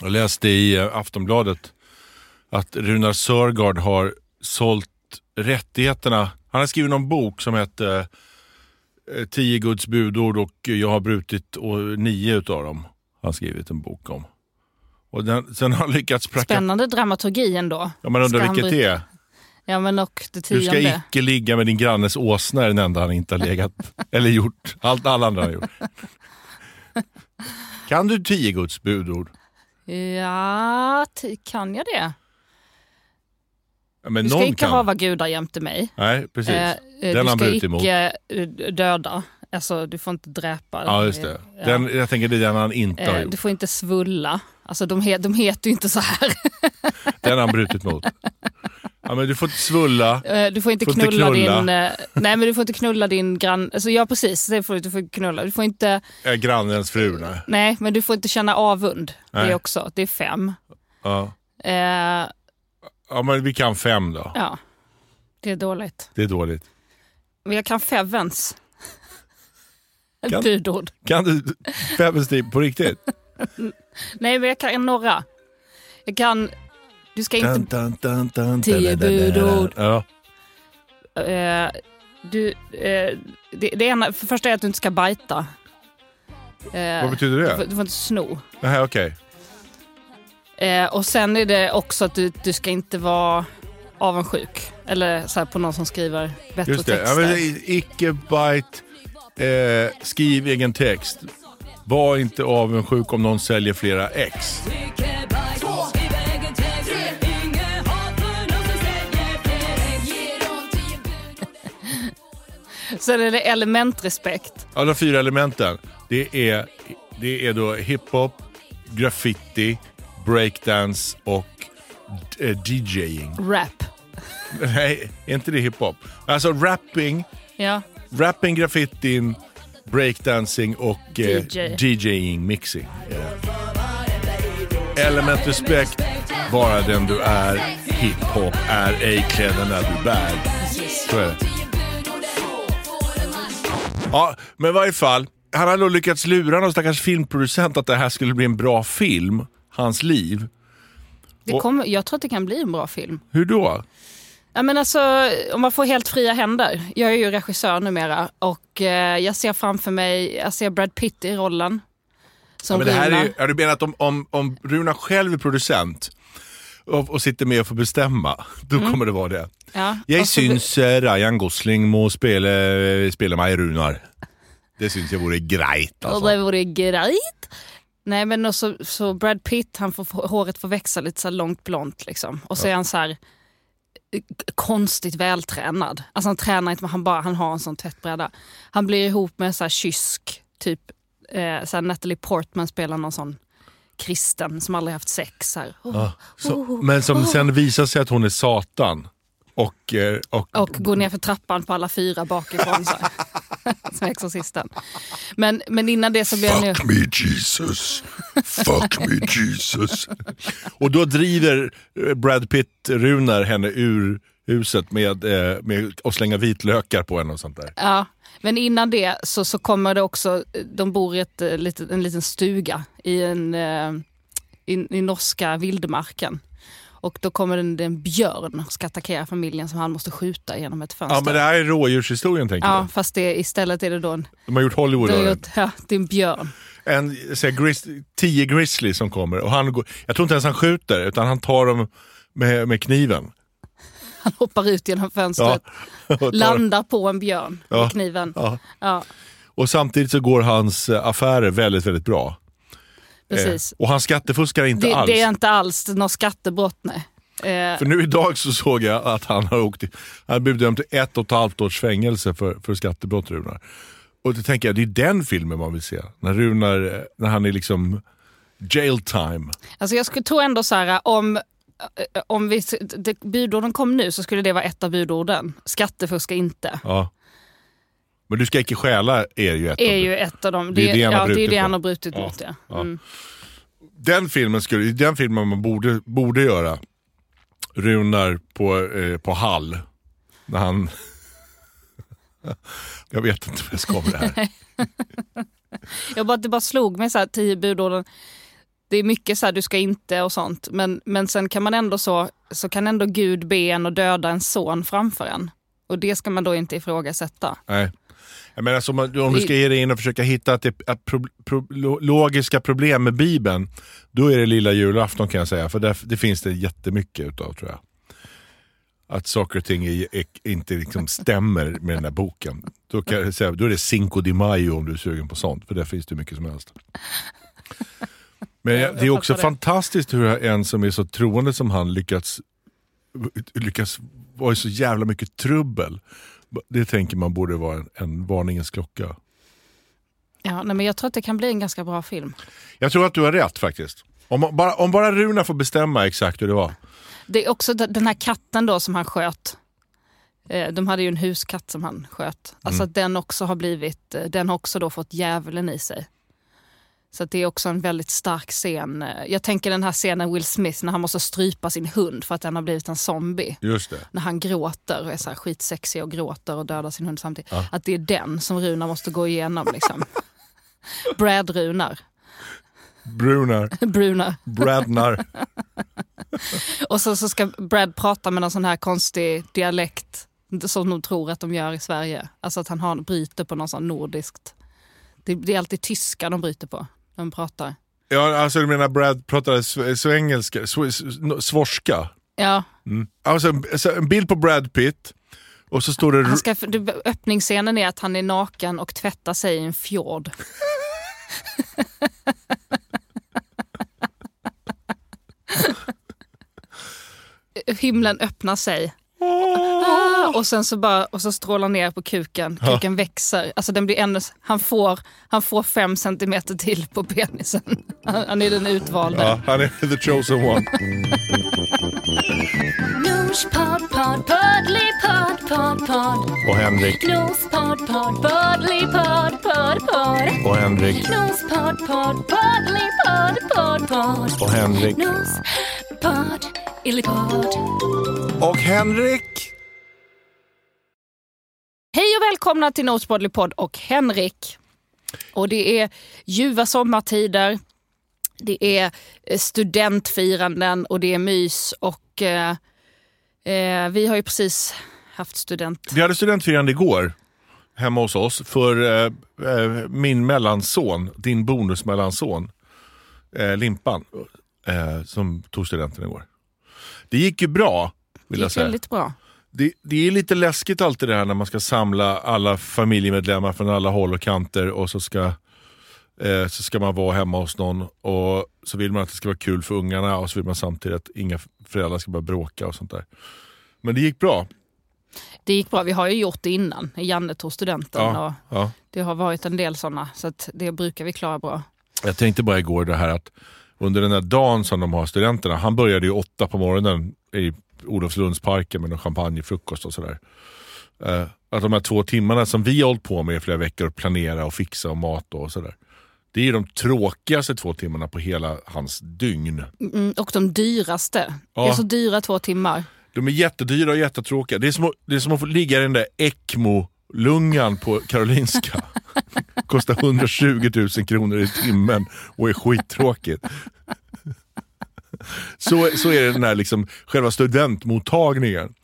Jag läste i eh, Aftonbladet att Runar Sörgard har sålt rättigheterna. Han har skrivit någon bok som heter eh, Tio Guds budord och jag har brutit och nio utav dem. Han har skrivit en bok om. Och den, sen har han lyckats pracka... Spännande dramaturgi ändå. Ja, man undrar vilket det är. Ja, men och det Du ska tionde. icke ligga med din grannes åsna är den enda han inte har legat eller gjort. Allt alla andra har gjort. Kan du tio Guds budord? Ja, kan jag det? Ja, men Du ska icke kan. hava gudar jämte mig. Nej, precis. Eh, eh, Den du ska emot. icke eh, döda. Alltså, du får inte dräpa. Ja, just det. Ja. Den, jag tänker det är den han inte har Eh, gjort. du får inte svulla. Alltså, de, he- de heter ju inte så här. Den har han brutit mot. Ja, men du får inte svulla. Eh, Du får inte Får inte knulla, knulla. din... eh, Nej, men du får inte knulla din grann... Alltså, ja, precis. Det får, du får knulla. Du får inte... Äh, grannens fru. Nej. Nej, men du får inte känna avund. Det Nej. är också. Det är fem. Ja. Eh, ja, men vi kan fem då. ja, det är dåligt. Det är dåligt. Men jag kan fevens. Ett budord. Kan du steg på riktigt? Nej, men jag kan några. Jag kan... Du ska inte... Dun, dun, dun, dun, Tio budord. Ja. Eh, du, eh, det, det ena, för det första är att du inte ska bajta. Eh, Vad betyder du, får, det? du får inte sno. Nej, okej. Eh, och sen är det också att du, du ska inte vara avundsjuk. Eller så här på någon som skriver bättre Just det. Ja, texter. men, icke bite, eh, skriv egen text. Var inte avundsjuk om någon säljer flera ex. Sen är det elementrespekt. Ja, de fyra elementen. Det är, det är då hiphop, graffiti, breakdance och eh, DJing. Rap. Nej, är inte det hiphop? Alltså rapping, Ja. rapping, graffitin, breakdancing och eh, DJ. DJing, mixing. Element respect, vara den du är. Hiphop är ej kläderna du bär. Så är det. Ja, men i varje fall. Han har då lyckats lura någon stackars filmproducent att det här skulle bli en bra film. Hans liv. Det kommer, jag tror att det kan bli en bra film. Hur då? Ja, men alltså, om man får helt fria händer. Jag är ju regissör numera och eh, jag ser framför mig, jag ser Brad Pitt i rollen. Ja, Som men det här är, ju- ja, du menar att om, om, om Runa själv är producent och, och sitter med och får bestämma, då kommer det vara det. Ja, Jag och så- syns eh, Ryan Gosling må spela, spela mig Runar. Det syns jag vore grejt Och alltså. det vore grejt. Nej men också, så Brad Pitt, han får, håret får växa lite så långt blont liksom. Och så är han så här eh, konstigt vältränad. Alltså han tränar inte men han, bara, han har en sån tvättbräda. Han blir ihop med så här kysk, typ eh, så här Natalie Portman spelar någon sån kristen som aldrig haft sex. Här. Oh. Ja, så, men som sen visar sig att hon är Satan. Och, eh, och, Och går ner för trappan på alla fyra bakifrån. Så. Som Exorcisten. Men, men innan det så blir han ju... Fuck me Jesus, fuck me Jesus. Och då driver eh, Brad Pitt-Runar henne ur huset med, eh, med att slänga vitlökar på henne och sånt där. Ja, men innan det så, så kommer det också, de bor i ett, en liten stuga i, en, i, i norska vildmarken. Och då kommer en, en björn och ska attackera familjen som han måste skjuta genom ett fönster. Ja men det här är rådjurshistorien tänker Ja, jag. fast det, istället är det då en, De har gjort Hollywood det. ett, ja, det är en björn. En så gris, tio grizzly som kommer och han går, jag tror inte ens han skjuter utan han tar dem med, med kniven. Han hoppar ut genom fönstret, tar- landar på en björn Ja. med kniven. Ja. Ja, Och samtidigt så går hans eh, affärer väldigt, väldigt bra. Precis. Eh, och han skattefuskar inte Det, alls. det är inte alls något skattebrott, nej. Eh, För nu idag så såg jag att han har åkt, han blivit dömd till ett och ett halvt års fängelse för, för skattebrott Runar. Och då tänker jag, det är den filmen man vill se. När Runar, eh, när han är liksom jail time. Alltså jag skulle tro ändå så här, om, om vi, det, budorden kom nu så skulle det vara ett av budorden. Skattefuska inte. Ja. Men du ska icke stjäla är ju ett är av ju ett av dem. Det är det han har ja, det är det han har brutit Ja, mot. Ja. Mm. Den filmen skulle, det är den filmen man borde, borde göra. Runar på, eh, på Hall. När han... jag vet inte vad jag ska med det här. Jag bara, det bara slog mig så här, tio budorden. Det är mycket så här, du ska inte och sånt. Men, men sen kan man ändå så, så kan ändå Gud be en och döda en son framför en. Och det ska man då inte ifrågasätta. Nej. Jag menar, som om du ska ge dig in och försöka hitta att det, att pro, pro, lo- logiska problem med Bibeln, då är det lilla julafton kan jag säga. För där, det finns det jättemycket utav tror jag. Att saker och ting är, är, inte liksom stämmer med den där boken. Då, kan jag säga, då är det Cinco de Mayo om du är sugen på sånt, för där finns det mycket som helst. Men jag det är också fantastiskt hur en som är så troende som han lyckats, lyckas vara i så jävla mycket trubbel. Det tänker man borde vara en, en varningens klocka. Ja, nej, men jag tror att det kan bli en ganska bra film. Jag tror att du har rätt faktiskt. Om bara, om bara Runa får bestämma exakt hur det var. Det är också den här katten då som han sköt. Eh, De hade ju en huskatt som han sköt. Alltså att den också har blivit, eh, den har också då fått djävulen i sig. Så det är också en väldigt stark scen. Jag tänker den här scenen Will Smith när han måste strypa sin hund för att den har blivit en zombie. Just det. När han gråter och är så här skitsexig och gråter och dödar sin hund samtidigt. Att det är den som Runar måste gå igenom. Liksom. Brad-Runar. Brunar, Brunar. Bradnar. Och så, så ska Brad prata med någon sån här konstig dialekt som de tror att de gör i Sverige. Alltså att han har, bryter på någon sån nordiskt. Det, det är alltid tyska de bryter på de pratar. Ja, alltså du menar Brad pratade sv- svengelska, sv- sv- svorska? Ja, Mm. Alltså en, en bild på Brad Pitt och så står det... han ska, öppningsscenen är att han är naken och tvättar sig i en fjord. Himlen öppnar sig. Ah, och sen så bara och så strålar ner på kuken. Kuken växer. Alltså den blir ännu, han, får, han får fem centimeter till på penisen. Han, han är den utvalda. Ja, han är the chosen one. Nosepodd, podd, poddlypodd, podd, podd. Och Henrik. Nosepodd, podd, poddlypodd, podd, podd. Och Henrik. Nosepodd, podd, poddlypodd, podd, podd. Och Henrik. Och Henrik! Hej och välkomna till Nosebodly podd och Henrik. Och det är ljuva sommartider. Det är eh, studentfiranden och det är mys. Och eh, eh, vi har ju precis haft student... Vi hade studentfirande igår hemma hos oss för eh, eh, min mellanson, din bonusmellanson, eh, Limpan, som tog studenten igår. Det gick ju bra, vill jag säga. väldigt bra. Det, det är lite läskigt alltid det här när man ska samla alla familjemedlemmar från alla håll och kanter och så ska, eh, så ska man vara hemma hos någon och så vill man att det ska vara kul för ungarna och så vill man samtidigt att inga föräldrar ska börja bråka och sånt där. Men det gick bra. Det gick bra. Vi har ju gjort det innan. Janne tog studenten Ja, och ja. det har varit en del sådana. Så det brukar vi klara bra. Jag tänkte bara igår det här att under den här dagen som de har studenterna, han började ju åtta på morgonen i Olofslundsparken med någon champagnefrukost och sådär. Eh, att de här två timmarna som vi har hållit på med i flera veckor, att planera och fixa och mat och sådär. Det är de tråkigaste två timmarna på hela hans dygn. Mm, och de dyraste. Det är Ja. så dyra två timmar. De är jättedyra och jättetråkiga. Det är som att, det är som att få ligga i den där ECMO-lungan på Karolinska. Kostar 120 000 kronor i timmen och är skittråkigt. Så, så är det den här liksom, själva studentmottagningen.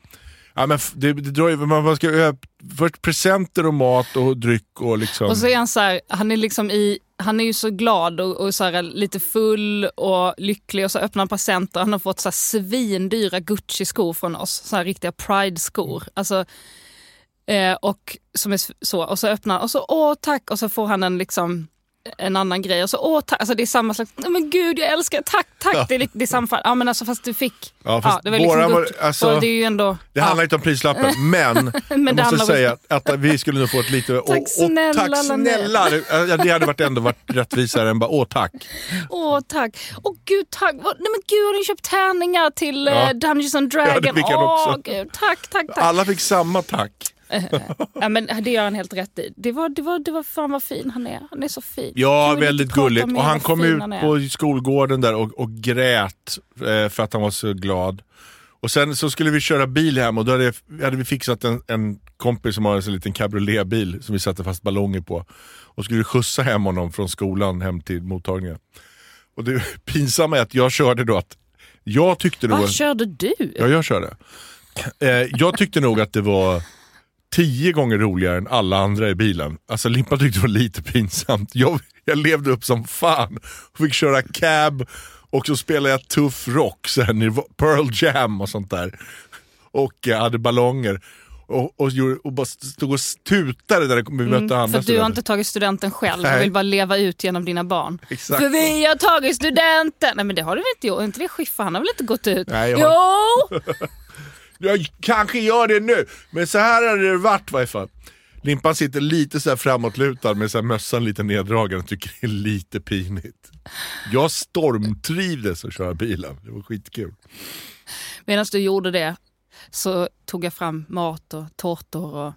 Ja, men det, det drar ju, man ska först presenter och mat och dryck och liksom... Och så är han så här, han är liksom i, han är ju så glad och, och så här, lite full och lycklig och så öppnar han presenter. Han har fått så här svindyra Gucci-skor från oss, så här riktiga Pride-skor. Alltså, eh, och, som är så, och så öppnar och så åh tack och så får han en liksom en annan grej och så åh tack, alltså det är samma slags, nej men gud jag älskar, tack, tack, det är, det är samma. Ja men alltså fast du fick, Ja, fast det var liksom våra alltså, och det är ju ändå, Det ja. handlar inte om prislappen, men, det jag måste handlar om- säga att, vi skulle nog få ett lite... Tack snälla, tack Lanette. snälla! Ja, det hade varit ändå varit rättvisare än bara åh tack. Åh tack. Åh gud tack. Nej men gud har ni köpt tärningar till Ja. eh, Dungeons and Dragons? Ja, det fick han Åh också. gud tack tack tack. Alla fick samma tack. Ja, men det gör han helt rätt i. Det var, det var, det var fan vad fin han är. Han är så fin. Ja, väldigt gulligt. Och han kom ut han på skolgården där och, och grät eh, för att han var så glad. Och sen så skulle vi köra bil hem och då hade, hade vi fixat en, en kompis som har en liten cabrioletbil som vi satte fast ballonger på. Och skulle skjutsa hem honom från skolan hem till mottagningen. Och det pinsamma är att jag körde då att, jag tyckte nog... Vad körde du? Ja, jag körde. Eh, jag tyckte nog att det var tio gånger roligare än alla andra i bilen. Alltså Limpa tyckte det var lite pinsamt. Jag, jag levde upp som fan fick köra cab och så spelade jag tuff rock, så här, Pearl Jam och sånt där. Och eh, hade ballonger. Och, och, och bara stod och tutade när vi mötte andra Mm, För att du har inte tagit studenten själv Nej. och vill bara leva ut genom dina barn. Exakt. För vi har tagit studenten! Nej men det har du väl inte gjort? Inte det Schiffer? Han har väl inte gått ut? Nej, jag Jo! Jag kanske gör det nu, men så här har det varit i varje fall. Limpan sitter lite så här framåtlutad med så här mössan lite neddragen och tycker det är lite pinigt. Jag stormtrivdes att köra bilen, det var skitkul. Medan du gjorde det så tog jag fram mat och tårtor och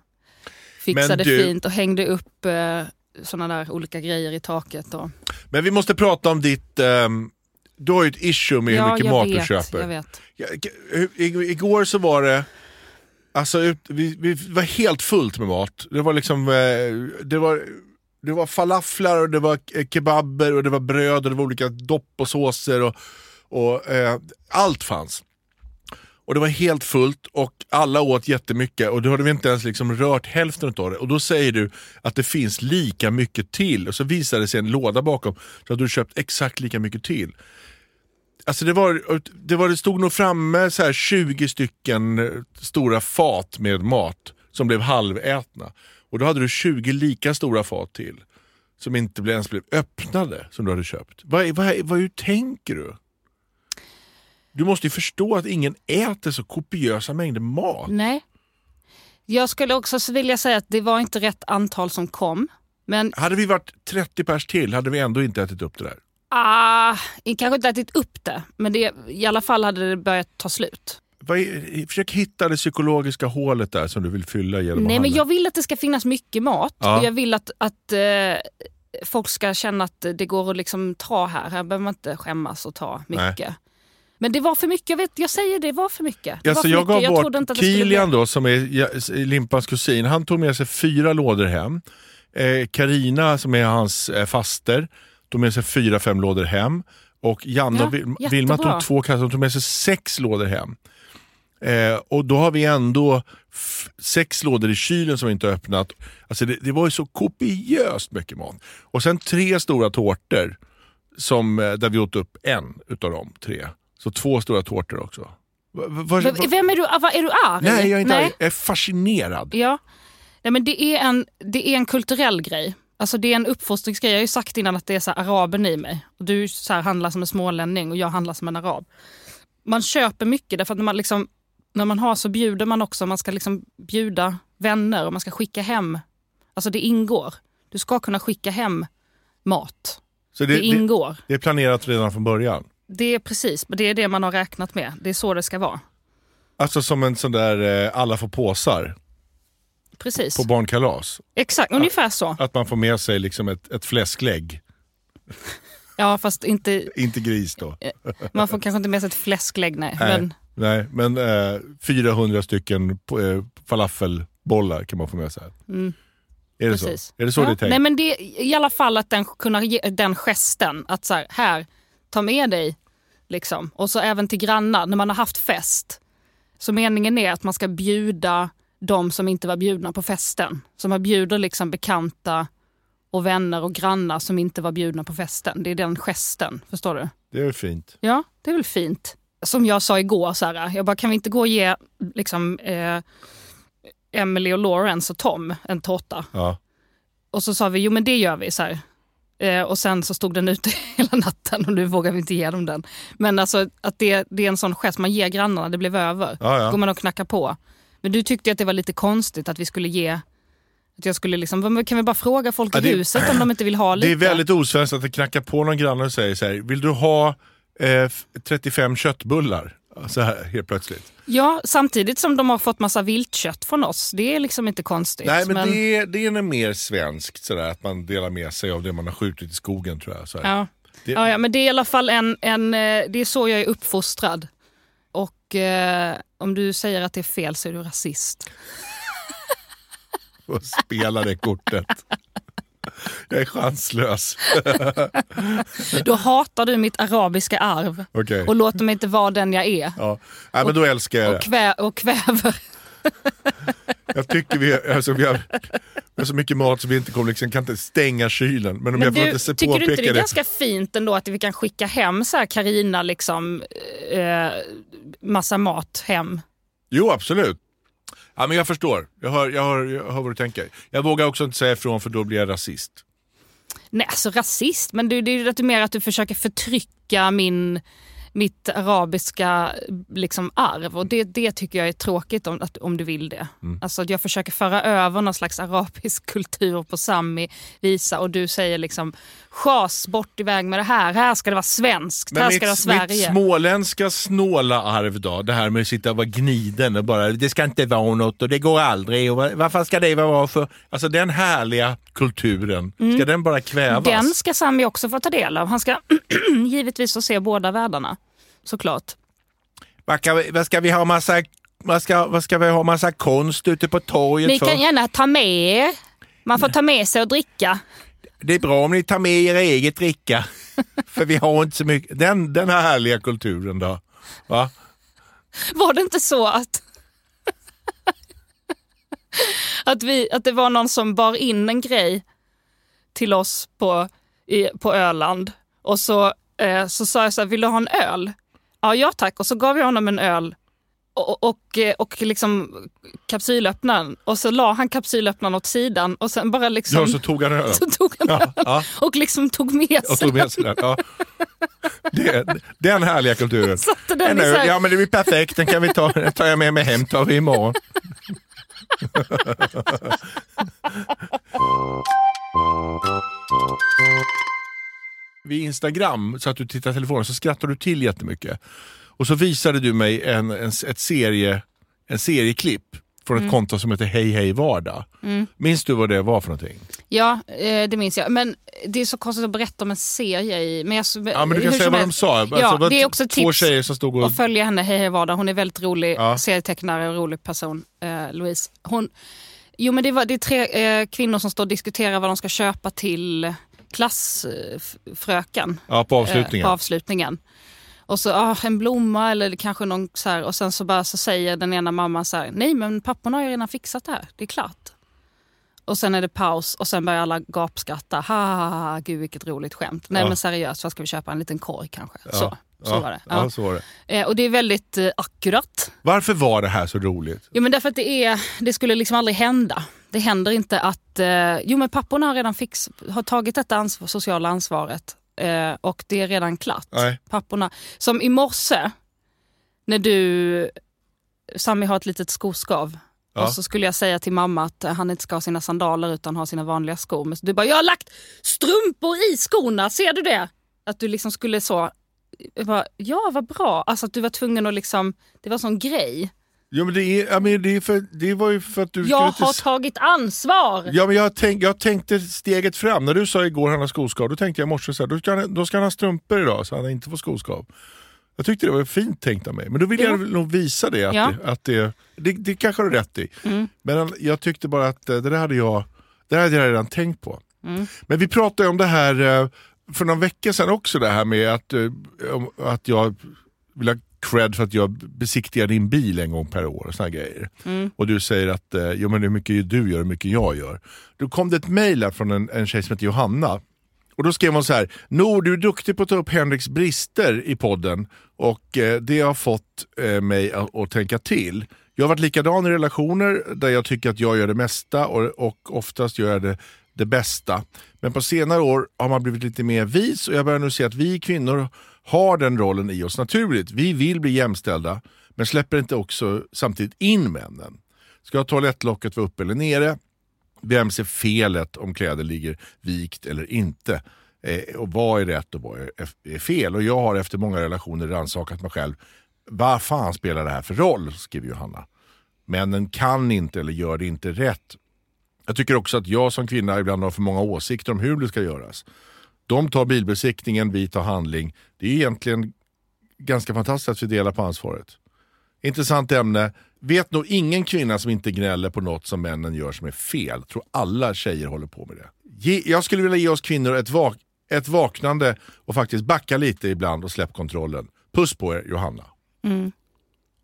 fixade du- fint och hängde upp eh, såna där olika grejer i taket. Och... Men vi måste prata om ditt, ehm, du har ju ett issue med hur ja, mycket jag mat vet, du köper. Jag vet. Igår så var det, alltså vi, vi var helt fullt med mat. Det var liksom, eh, det var, det var falaflar och det var eh, kebaber och det var bröd och det var olika dopp och såser och, och eh, allt fanns. Och det var helt fullt och alla åt jättemycket och då hade vi inte ens liksom rört hälften av det. Och då säger du att det finns lika mycket till och så visar det sig en låda bakom så att du köpt exakt lika mycket till. Alltså det, var, det, var, det stod nog framme så här 20 stycken eh, stora fat med mat som blev halvätna. Och då hade du 20 lika stora fat till som inte ens blev öppnade som du hade köpt. Vad, vad, vad, hur tänker du? Du måste ju förstå att ingen äter så kopiösa mängder mat. Nej. Jag skulle också vilja säga att det var inte rätt antal som kom. Men Hade vi varit 30 pers till hade vi ändå inte ätit upp det där. Ah, kanske inte ätit upp det, men det, i alla fall hade det börjat ta slut. Försök hitta det psykologiska hålet där som du vill fylla genom Nej, men jag vill att det ska finnas mycket mat Ja. och jag vill att, att eh, folk ska känna att det går att liksom ta här. Här behöver man inte skämmas och ta mycket. Men det var för mycket, jag, vet, jag säger det var för mycket. Det var Alltså för jag mycket. gav bort skulle Kilian då som är Limpans kusin, han tog med sig fyra lådor hem. Eh, Karina som är hans eh, faster tog med sig fyra, fem lådor hem. Och Janne Ja, och Vil- jättebra. Vilma tog två kassar, de tog med sig sex lådor hem. Eh, och då har vi ändå sex lådor i kylen som vi inte har öppnat. Alltså det, det var ju så kopiöst mycket mat. Och sen tre stora tårtor som, eh, där vi åt upp en utav de tre. Så två stora tårtor också. Va- va- va- V- Vem är du, ah, är du arg? Nej, jag är inte Nej. arg. Jag är fascinerad. Ja. Nej, men det, är en, det är en kulturell grej. Alltså det är en uppfostringsgrej. Jag har ju sagt innan att det är så här araben i mig. Och du så här handlar som en smålänning och jag handlar som en arab. Man köper mycket därför att när man, liksom, när man har så bjuder man också. Man ska liksom bjuda vänner och man ska skicka hem. Alltså det ingår. Du ska kunna skicka hem mat. Så Det, det, det, ingår. det är planerat redan från början. Det är precis, det är det man har räknat med. Det är så det ska vara. Alltså som en sån där eh, alla får påsar Precis. på barnkalas. Exakt, ungefär så. Att man får med sig liksom ett, ett fläsklägg. Ja, fast inte, Inte gris då. man får kanske inte med sig ett fläsklägg. Nej. Nej. Men, Nej, men eh, 400 stycken eh, falafelbollar kan man få med sig. Mm. Är det Precis. så? Är det så ja. det är tänkt? Nej, men det, I alla fall att den, kunna ge, den gesten, att så här, här, ta med dig. Liksom. Och så även till grannar, när man har haft fest. Så meningen är att man ska bjuda de som inte var bjudna på festen. Så man bjuder liksom bekanta och vänner och grannar som inte var bjudna på festen. Det är den gesten, förstår du? Det är väl fint. Ja, det är väl fint. Som jag sa igår, så här, jag bara, kan vi inte gå och ge liksom, eh, Emily och Lawrence och Tom en tårta? Ja. Och så sa vi, jo men det gör vi. Så här. Eh, och sen så stod den ute hela natten och nu vågar vi inte ge dem den. Men alltså att det, det är en sån gest, man ger grannarna, det blev över. Ja, ja. går man och knackar på. Men du tyckte att det var lite konstigt att vi skulle ge, att jag skulle liksom, "Men kan vi bara fråga folk Ja, i det- huset om de inte vill ha lite? Det är väldigt osvenskt att det knackar på någon granne och säger så här, vill du ha eh, f- 35 köttbullar? Så här helt plötsligt. Ja, samtidigt som de har fått massa viltkött från oss. Det är liksom inte konstigt. Nej men, Det, är, det är mer svenskt sådär, att man delar med sig av det man har skjutit i skogen tror jag. Ja. Det- Ja, ja, men det är i alla fall en, en, eh, det är så jag är uppfostrad. Och eh, om du säger att det är fel så är du rasist. Och spela det kortet. Jag är chanslös. Då hatar du mitt arabiska arv Okej. och låter mig inte vara den jag är. Ja. Nej, men då älskar jag Och, det. kvä, och kväver. Jag tycker vi, alltså, vi, har, vi har så mycket mat så vi inte kommer, liksom, kan inte stänga kylen. Men om Men jag får du, inte se tycker du inte det är det. ganska fint ändå att vi kan skicka hem så här Carina liksom eh, massa mat hem? Jo, absolut. Ja, men jag förstår. Jag hör, jag, hör, jag hör vad du tänker. Jag vågar också inte säga ifrån för då blir jag rasist. Nej, alltså rasist, men det, det är ju mer att du försöker förtrycka min, mitt arabiska liksom, arv. Och det, det tycker jag är tråkigt om, att, om du vill det. Mm. Alltså jag försöker föra över någon slags arabisk kultur på Sami, visa och du säger liksom schas bort iväg med det här. Här ska det vara svenskt, här ska det vara mitt Sverige. småländska snåla arv då, det här med att sitta och vara gniden och bara det ska inte vara något och det går aldrig och vad- varför ska det vara för? Alltså den härliga kulturen, ska den bara kvävas? Mm. Den ska Sami också få ta del av. Han ska givetvis få se båda världarna. Såklart. Vad, ska vi, vad ska vi ha massa vad ska, vad ska vi ha massa konst ute på torget Ni för? kan gärna ta med er. Man får ta med sig och dricka. Det är bra om ni tar med er eget dricka. för vi har inte så mycket. Den, den här härliga kulturen då. Va? Var det inte så att, att, vi, att det var någon som bar in en grej till oss på, i, på Öland och så, eh, så sa jag så här, vill du ha en öl? Ja, ja tack. Och så gav jag honom en öl och, och, eh, och liksom kapsylöppnaren. Och så la han kapsylöppnaren åt sidan och sen bara liksom... Ja, så tog han ölen. så tog han Ja, ja. och liksom tog med Och sig tog med sig den. Ja. Det, den härliga kulturen. Satte den En öl, ja men det blir perfekt, den kan vi ta, den tar jag med mig hem, tar vi imorgon. Vid Instagram, så att du tittar i telefonen, så skrattar du till jättemycket. Och så visade du mig en, en, ett serie, en serieklipp från ett Mm. konto som heter Hej Hej Vardag. Minns du vad det var för någonting? Ja, eh, det minns jag. Men det är så konstigt att berätta om en serie i... Men jag, Ja men du kan säga vad de sa. Alltså, Ja, det är också två tips tjejer som stod och... att följa henne Hej Hej Vardag. Hon är väldigt rolig Ja. serietecknare och rolig person, eh, Louise. Hon, jo men det, var, det är tre eh, kvinnor som står och diskuterar vad de ska köpa till klassfröken Ja, på avslutningen. på avslutningen. Och så ah, en blomma eller kanske någon så här, och sen så bara så säger den ena mamman så här, nej men papporna har ju redan fixat det här, det är klart. Och sen är det paus och sen börjar alla gapskratta. Ha, ha, ha, ha gud vilket roligt skämt. Nej Ja. men seriöst, vad ska vi köpa? En liten korg kanske? Ja. Så, så ja. var det. Ja. Ja. så var det. Eh, och det är väldigt eh, akkurat. Varför var det här så roligt? Jo men därför att det, är, det skulle liksom aldrig hända. Det händer inte att... Eh, jo men papporna har redan fix, har tagit detta ansvar, sociala ansvaret. Eh, och det är redan klart. Nej. Papporna. Som i morse när du... Sami har ett litet skoskav. Ja. Och så skulle jag säga till mamma att han inte ska ha sina sandaler utan ha sina vanliga skor. Men du bara, jag har lagt strumpor i skorna, ser du det? Att du liksom skulle så... Bara, ja vad bra. Alltså att du var tvungen att liksom... Det var en sån grej. Jo, men det, är, ja, men det, är för, det var ju för att du Jag har inte... tagit ansvar! Ja, men jag, tänk, jag tänkte steget fram. När du sa igår han har skoskav, då tänkte jag i morse så här, då, ska han, då ska han ha strumpor idag så han inte får skoskav. Jag tyckte det var fint tänkt av mig. Men då vill Ja. jag nog visa det. Att, Ja. det, att det, det, det kanske har du rätt i. Mm. Men jag tyckte bara att eh, det där hade jag, det hade jag redan tänkt på. Mm. Men vi pratade om det här eh, för någon vecka sedan också, det här med att, eh, att jag vill ha cred för att jag besiktigar din bil en gång per år och såna grejer. Mm. Och du säger att eh, jo, men hur mycket du gör och hur mycket jag gör. Då kom det ett mejl från en, en tjej som heter Johanna. Och då skrev hon så här, Nor du är duktig på att ta upp Henriks brister i podden och eh, det har fått eh, mig att, att tänka till. Jag har varit likadan i relationer där jag tycker att jag gör det mesta och, och oftast gör jag det, det bästa. Men på senare år har man blivit lite mer vis och jag börjar nu se att vi kvinnor har den rollen i oss naturligt. Vi vill bli jämställda men släpper inte också samtidigt in männen. Ska toalettlocket vara uppe eller nere? Vem ser felet om kläder ligger vikt eller inte? Eh, och vad är rätt och vad är, är fel? Och jag har efter många relationer rannsakat mig själv. Vad fan spelar det här för roll? skriver Johanna. Männen kan inte eller gör det inte rätt. Jag tycker också att jag som kvinna ibland har för många åsikter om hur det ska göras. De tar bilbesiktningen, vi tar handling. Det är egentligen ganska fantastiskt att vi delar på ansvaret. Intressant ämne. Vet nog ingen kvinna som inte gnäller på något som männen gör som är fel. Tror alla tjejer håller på med det. Ge, jag skulle vilja ge oss kvinnor ett, vak, ett vaknande och faktiskt backa lite ibland och släpp kontrollen. Puss på er Johanna. Mm.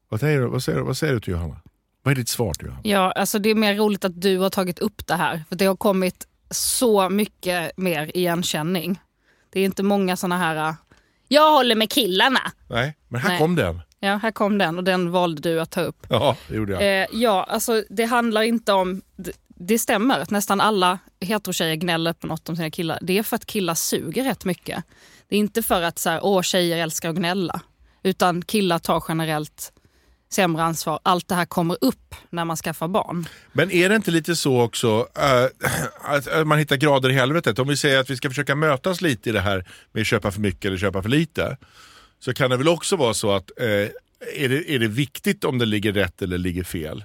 Vad, säger du, vad, säger, du- vad säger du till Johanna? Vad är ditt svar till Johanna? Ja, alltså det är mer roligt att du har tagit upp det här. För det har kommit så mycket mer igenkänning. Det är inte många såna här, äh, jag håller med killarna. Nej, men här Nej. kom den. Ja, här kom den och den valde du att ta upp. Ja, det gjorde jag. Eh, ja, alltså det handlar inte om... Det, det stämmer att nästan alla heterotjejer gnäller på något om sina killar. Det är för att killar suger rätt mycket. Det är inte för att så här, Åh, tjejer älskar att gnälla. Utan killar tar generellt sämre ansvar. Allt det här kommer upp när man skaffar barn. Men är det inte lite så också eh, att att man hittar grader i helvetet? Om vi säger att vi ska försöka mötas lite i det här med att köpa för mycket eller köpa för lite. Så kan det väl också vara så att eh, är, det, är det viktigt om det ligger rätt eller ligger fel?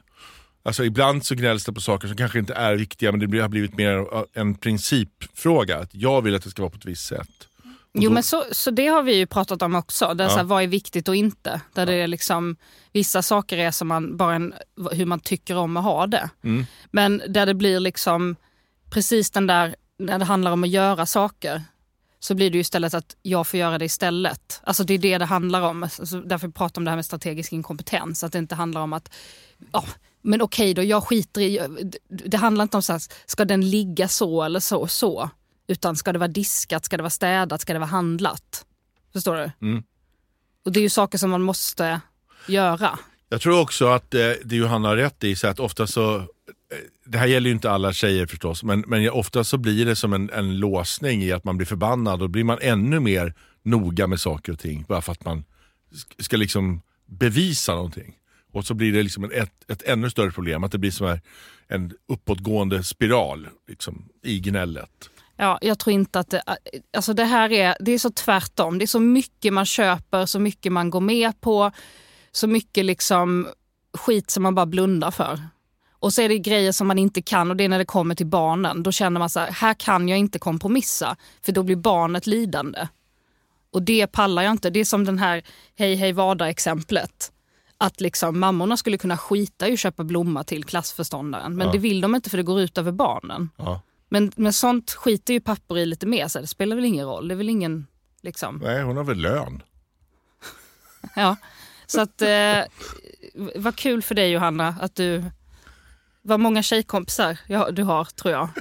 Alltså ibland så gnälls det på saker som kanske inte är viktiga men det har blivit mer en principfråga. Att jag vill att det ska vara på ett visst sätt. Och Jo men så, så det har vi ju pratat om också. Där Ja. så här, vad är viktigt och inte. Där det är liksom, vissa saker är som man, bara en, hur man tycker om att ha det. Mm. Men där det blir liksom precis den där, när det handlar om att göra saker. Så blir det ju istället att jag får göra det istället. Alltså det är det det handlar om. Alltså därför pratar jag om det här med strategisk inkompetens. Att det inte handlar om att, ja, men okej då, jag skiter i... Det, handlar inte om så här, ska den ligga så eller så så. Utan ska det vara diskat, ska det vara städat, ska det vara handlat? Förstår du? Mm. Och det är ju saker som man måste göra. Jag tror också att eh, det Johanna har rätt i, så att ofta så, eh, det här gäller ju inte alla tjejer förstås, men, men ofta så blir det som en, en låsning i att man blir förbannad och blir man ännu mer noga med saker och ting bara för att man sk- ska liksom bevisa någonting. Och så blir det liksom en, ett, ett ännu större problem, att det blir som här en uppåtgående spiral liksom, i gnället. Ja, jag tror inte att det... Alltså det här är, det är så tvärtom. Det är så mycket man köper, så mycket man går med på. Så mycket liksom skit som man bara blundar för. Och så är det grejer som man inte kan och det är när det kommer till barnen. Då känner man så här, här kan jag inte kompromissa. För då blir barnet lidande. Och det pallar jag inte. Det är som den här hej hej vardag-exemplet. Att liksom mammorna skulle kunna skita i att köpa blomma till klassförståndaren. Men Ja. det vill de inte för det går ut över barnen. Ja. Men, men sånt skiter ju pappor i lite mer. Så det spelar väl ingen roll. Det är väl ingen... Liksom. Nej, hon har väl lön. Ja. Så att... Eh, vad kul för dig Johanna att du... Vad många tjejkompisar ja, du har tror jag.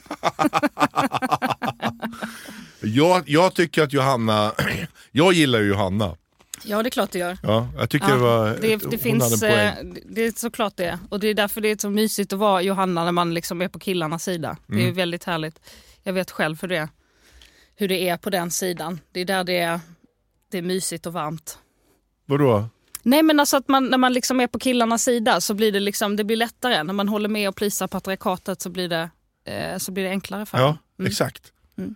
Jag, jag tycker att Johanna, jag gillar ju Johanna. Ja det är klart du gör. Ja, jag tycker Ja, det var, det, det, finns, eh, det är såklart det. Och det är därför det är så mysigt att vara Johanna när man liksom är på killarnas sida. Det Mm. är väldigt härligt. Jag vet själv hur det, hur det är på den sidan. Det är där det är, det är mysigt och varmt. Vadå? Nej men alltså att man, när man liksom är på killarnas sida så blir det, liksom, det blir lättare. När man håller med och prisar patriarkatet så blir det, eh, så blir det enklare för Ja. Mm. exakt. Mm.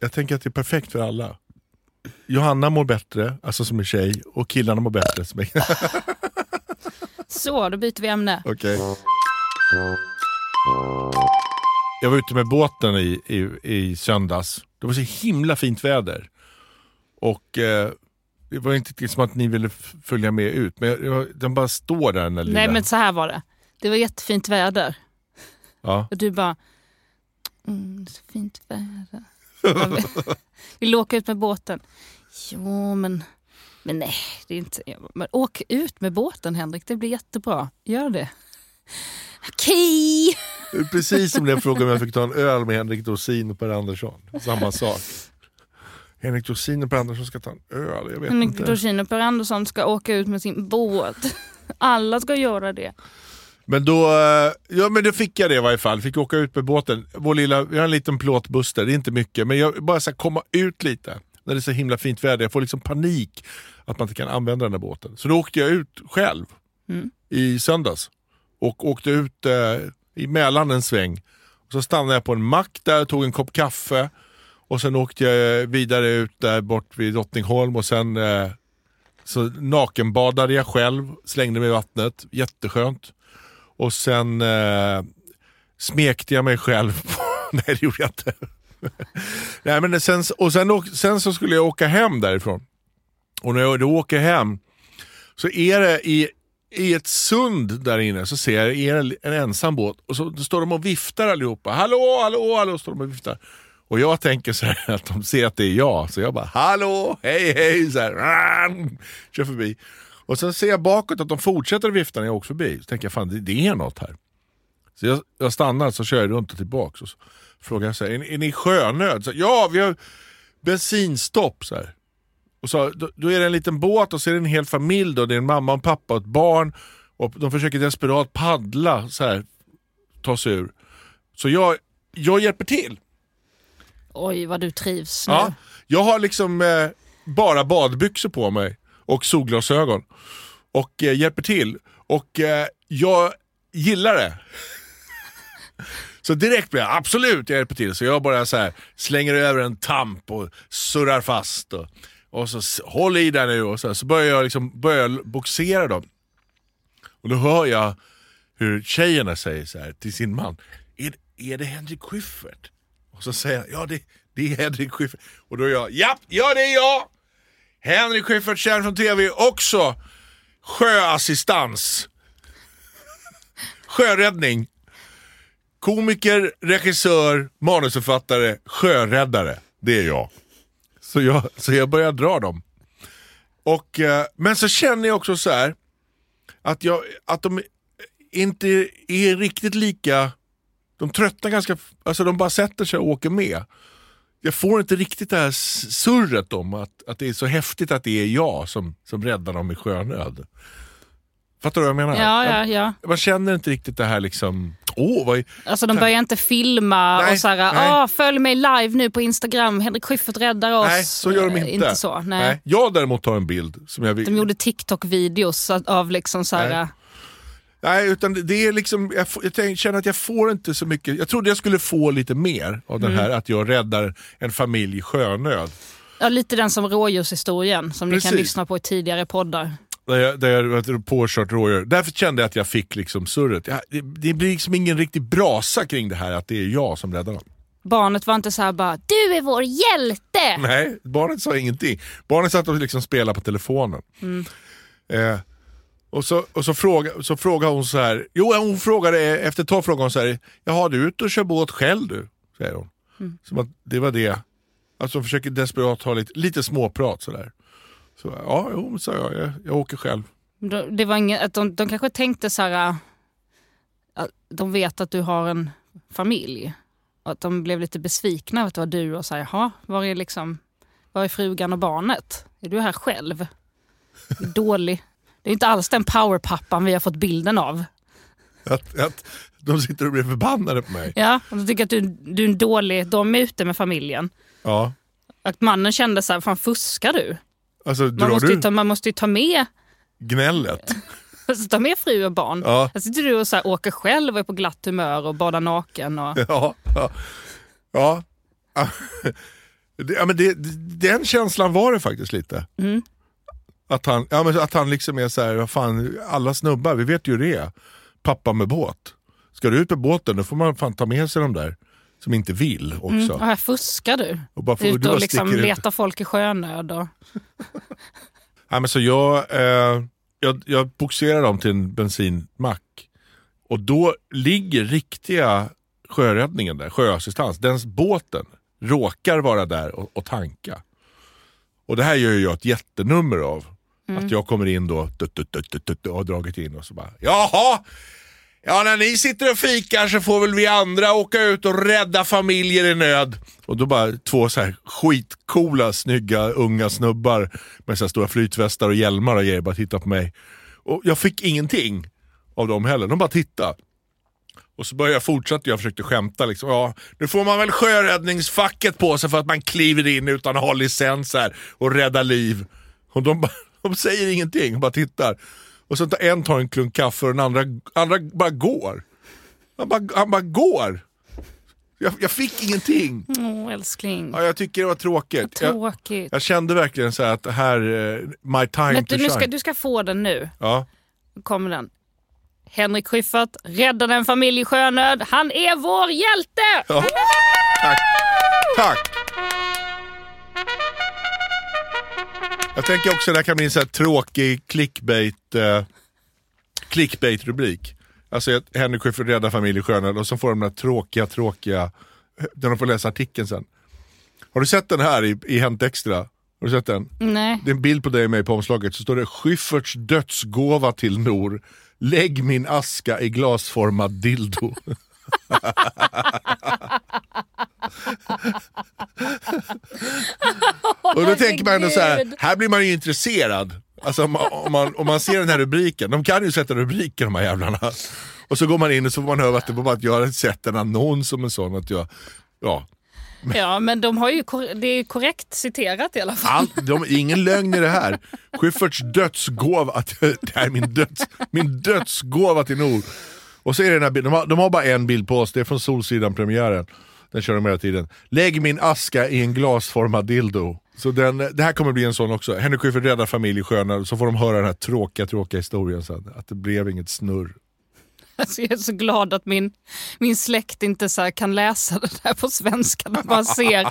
Jag tänker att det är perfekt för alla. Johanna mår bättre, alltså som en tjej, och killarna mår bättre som en Så, då byter vi ämne. Okej. Jag var ute med båten i, i, i söndags. Det var så himla fint väder. Och eh, det var inte som att ni ville följa med ut, men jag, jag, den bara står där den där lilla. Nej men så här var det. Det var jättefint väder. ja. Och du bara, mm, är så fint väder. Vill- Vill åka ut med båten? Jo men, men nej, det är inte... Men åk ut med båten Henrik, det blir jättebra. Gör det. Okej! Är Precis som den frågan om jag fick ta en öl med Henrik Dorsin och Per Andersson. Samma sak. Henrik Dorsin och Per Andersson ska ta en öl, jag vet Henrik inte. Dorsin och Per Andersson ska åka ut med sin båt. Alla ska göra det. Men då, eh, ja men då fick jag det i varje fall. Fick åka ut med båten. Vår lilla, vi har en liten plåtbuster, det är inte mycket. Men jag bara så här, komma ut lite. När det är så himla fint väder. Jag får liksom panik att man inte kan använda den där båten. Så då åkte jag ut själv Mm. i söndags. Och åkte ut eh, i Mälaren en sväng. Och så stannade jag på en mack där, tog en kopp kaffe. Och sen åkte jag vidare ut där bort vid Drottningholm och sen eh, så nakenbadade jag själv, slängde mig i vattnet, jätteskönt. Och sen eh, smekte jag mig själv. Nej det gjorde jag inte. Nej, men sen, och sen, sen så skulle jag åka hem därifrån. Och när jag då åker hem så är det i, i ett sund där inne så ser jag är det en ensam båt och så står de och viftar allihopa. Hallå, hallå, hallå står de och viftar. Och jag tänker så här att de ser att det är jag, så jag bara hallå, hej hej, så här, kör förbi. Och sen ser jag bakåt att de fortsätter vifta när jag åker förbi. Så tänker jag fan det, det är något här. Så jag, jag stannar så kör jag runt och tillbaks och så frågar jag så här, är, ni- är ni sjönöd? Så, ja, vi har bensinstopp. Så här. Och så, då, då är det en liten båt och så är det en hel familj. Då. Det är en mamma, en pappa och ett barn. Och de försöker desperat paddla, så här, ta sig ur. Så jag, jag hjälper till. Oj vad du trivs nu. Ja, jag har liksom eh, bara badbyxor på mig och solglasögon. Och eh, hjälper till. Och eh, jag gillar det. Så direkt blir jag absolut jag hjälper till. Så jag bara så här, slänger över en tamp och surrar fast. Och, och så håll i där nu och så, här, så börjar jag liksom börjar boxera dem. Och då hör jag hur tjejerna säger så här till sin man. Är, är det Henrik Schyffert? Och så säger han, ja det, det är Henrik Schyffert. Och då är jag, ja, ja det är jag! Henrik Schyffert, känd från TV, också sjöassistans. Sjöräddning. Komiker, regissör, manusförfattare, sjöräddare. Det är jag. Så jag, så jag börjar dra dem. Och, eh, men så känner jag också så här att, jag, att de inte är riktigt lika... De tröttnar ganska... Alltså de bara sätter sig och åker med. Jag får inte riktigt det här surret om att, att det är så häftigt att det är jag som, som räddar dem i sjönöd. Fattar du vad jag menar? Ja, ja, ja. Man känner inte riktigt det här liksom... Åh, vad är... Alltså de börjar inte filma Nej, och så här, nej. följ mig live nu på Instagram, Henrik Schyffert räddar oss. Nej, så gör de Eh, inte. Inte så, nej. Jag däremot tar en bild som jag vill... De gjorde TikTok-videos av liksom så här, Nej. Nej, utan det- är liksom, jag, får, jag känner att jag får inte så mycket. Jag trodde jag skulle få lite mer av den Mm. här att jag räddar en familj i sjönöd. ja, lite den som rådjurshistorien som ni Precis. kan lyssna på i tidigare poddar. Där jag, där jag påkört rådjur. Därför kände jag att jag fick liksom surret. Jag, det, det blir liksom ingen riktig brasa kring det här att det är jag som räddar dem. Barnet var inte så här bara, du är vår hjälte! Nej, barnet sa ingenting. Barnet satt och liksom spelade på telefonen. Eh, och så, och så, fråga, så frågade hon så här. Jo, hon frågade, efter ett tag frågade hon så här. Jaha, du är ute och kör båt själv du? Säger hon. Som att det var det. Alltså hon försöker desperat ha lite, lite småprat sådär. Så, ja, jo, sa jag. jag. Jag åker själv. Det var inget, att de, de kanske tänkte så här, äh, att de vet att du har en familj. Och att de blev lite besvikna över att det var du och sa, jaha, var är, liksom, var är frugan och barnet? Är du här själv? Dålig. Det är inte alls den powerpappan vi har fått bilden av. Att, att de sitter och blir förbannade på mig. Ja, och de tycker att du, du är en dålig, de är ute med familjen. Ja. Att mannen kände så här, fan fuskar du? Alltså, Man måste, du ta, man måste ju ta med, gnället? alltså, ta med fru och barn. Ja. Här sitter du och så här, åker själv och är på glatt humör och badar naken. Och... Ja. ja. ja. Ja men det, den känslan var det faktiskt lite. Mm. Att, han, ja, men att han liksom är så här, vad fan, alla snubbar, vi vet ju hur det är. Pappa med båt. Ska du ut med båten då får man fan ta med sig de där som inte vill också. Mm. Och här fuskar du. Och bara för- Ute du bara och liksom ut. letar folk i sjönöd. Och... Ja, men så jag, eh, jag, jag boxerar dem till en bensinmack. Och då ligger riktiga sjöräddningen där, sjöassistans, den båten råkar vara där och, och tanka. Och det här gör ju jag ett jättenummer av. Mm. Att jag kommer in då tut, tut, tut, tut, tut, och har dragit in och så bara Jaha! Ja när ni sitter och fikar så får väl vi andra åka ut och rädda familjer i nöd. Och då bara två så här skitcoola, snygga, unga snubbar med så här stora flytvästar och hjälmar och grejer bara titta på mig. Och jag fick ingenting av dem heller, de bara tittade. Och så började jag fortsätta, jag försökte skämta liksom. Ja, nu får man väl sjöräddningsfacket på sig för att man kliver in utan att ha licens här och rädda liv. Och de, bara, de säger ingenting, de bara tittar. Och så tar en tar en klunk kaffe och den andra, andra bara går. Han bara, han bara går. Jag, jag fick ingenting. Åh älskling, Ja, jag tycker det var tråkigt. Jag, tråkigt. jag kände verkligen så här att det här, eh, my time Men to du, shine. ska, du ska få den nu. Ja. Nu kommer den. Henrik Schyffert räddade en familj i sjönöd. Han är vår hjälte! Ja. Tack. Tack. Jag tänker också att det här kan bli en så här tråkig clickbait, eh, clickbait-rubrik. Alltså att Henrik Schyffert räddar familj i sjönöd och så får de den här tråkiga, tråkiga, när de får läsa artikeln sen. Har du sett den här i, i Hänt Extra? Har du sett den? Nej. Det är en bild på dig och mig på omslaget, så står det Schyfferts dödsgåva till Nor. Lägg min aska i glasformad dildo. och då tänker man ändå så här, här blir man ju intresserad. Alltså om man, om, man, om man ser den här rubriken, de kan ju sätta rubriker de här jävlarna. Och så går man in och så får man höra att det var bara att jag hade sett en annons om en sån, att jag, ja. Ja, men de har ju, det är korrekt citerat i alla fall. Allt, de, ingen lögn i det här. Schyfferts dödsgåva, att, det här är min, döds, min dödsgåva till Nord. Och så är det den här bilden, de har, de har bara en bild på oss, det är från Solsidan-premiären. Den kör de hela tiden. Lägg min aska i en glasformad dildo. Så den, det här kommer bli en sån också. Henrik Schyffert räddar familj i Sjöna, så får de höra den här tråkiga, tråkiga historien sen. Att det blev inget snurr. Alltså jag är så glad att min, min släkt inte så kan läsa det där på svenska. De bara ser,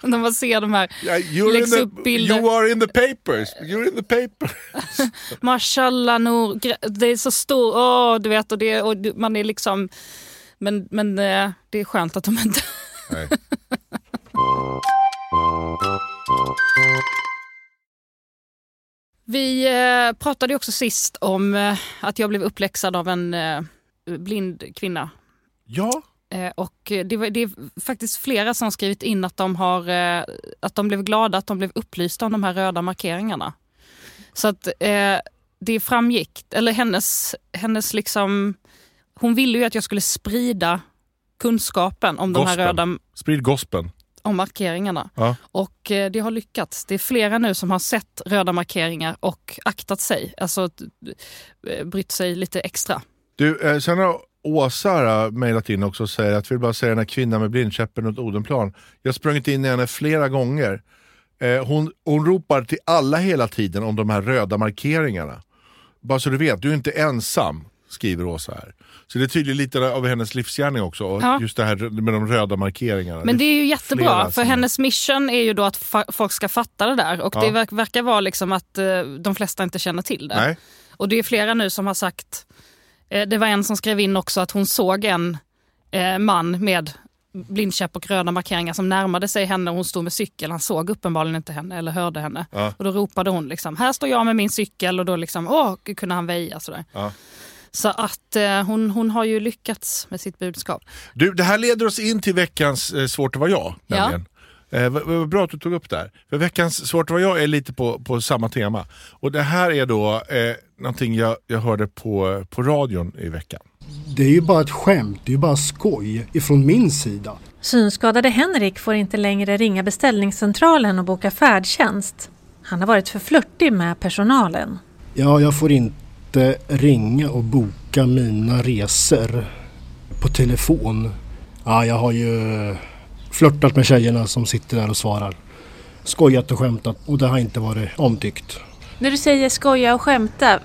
de bara ser de här, you're läggs the, upp bilder. You are in the papers. You're in the papers. Mashallah Nour, det är så stor, åh du vet och, det, och man är liksom, men, men eh, det är skönt att de inte Nej. Vi eh, pratade också sist om eh, att jag blev uppläxad av en blind kvinna. Ja, och det, var, det är faktiskt flera som skrivit in att de, har, att de blev glada att de blev upplysta om de här röda markeringarna. Så att eh, det framgick, eller hennes, hennes liksom, hon ville ju att jag skulle sprida kunskapen om de här Gospel. röda sprid gospeln. om markeringarna. Ja. Och eh, det har lyckats. Det är flera nu som har sett röda markeringar och aktat sig, alltså eh, brytt sig lite extra. Du, eh, sen har Åsa här, mejlat in också och säger att vill bara säga den här kvinnan med blindkäppen runt Odenplan. Jag har sprungit in i henne flera gånger. Eh, hon, hon ropar till alla hela tiden om de här röda markeringarna. Bara så du vet, du är inte ensam, skriver Åsa här. Så det är tydligen lite av hennes livsgärning också, och Ja. just det här med de röda markeringarna. Men det är ju jättebra, för hennes mission är ju då att folk ska fatta det där. Och Ja. det verk- verkar vara liksom att eh, de flesta inte känner till det. Nej. Och det är flera nu som har sagt, eh, det var en som skrev in också att hon såg en eh, man med blindkäpp och röda markeringar som närmade sig henne och hon stod med cykel. Han såg uppenbarligen inte henne eller hörde henne. Ja. Och då ropade hon liksom, här står jag med min cykel och då liksom, åh, kunde han väja sådär. Ja. Så att eh, hon, hon har ju lyckats med sitt budskap. Du, det här leder oss in till veckans eh, Svårt att vara jag. Ja. nämligen. Eh, vad, vad bra att du tog upp det här. För veckans Svårt att vara jag är lite på, på samma tema. Och det här är då eh, någonting jag, jag hörde på, på radion i veckan. Det är ju bara ett skämt, det är ju bara skoj ifrån min sida. Synskadade Henrik får inte längre ringa beställningscentralen och boka färdtjänst. Han har varit för flörtig med personalen. Ja, jag får inte ringa och boka mina resor på telefon. Ja, jag har ju flörtat med tjejerna som sitter där och svarar. Skojat och skämtat och det har inte varit omtyckt. När du säger skoja och skämta,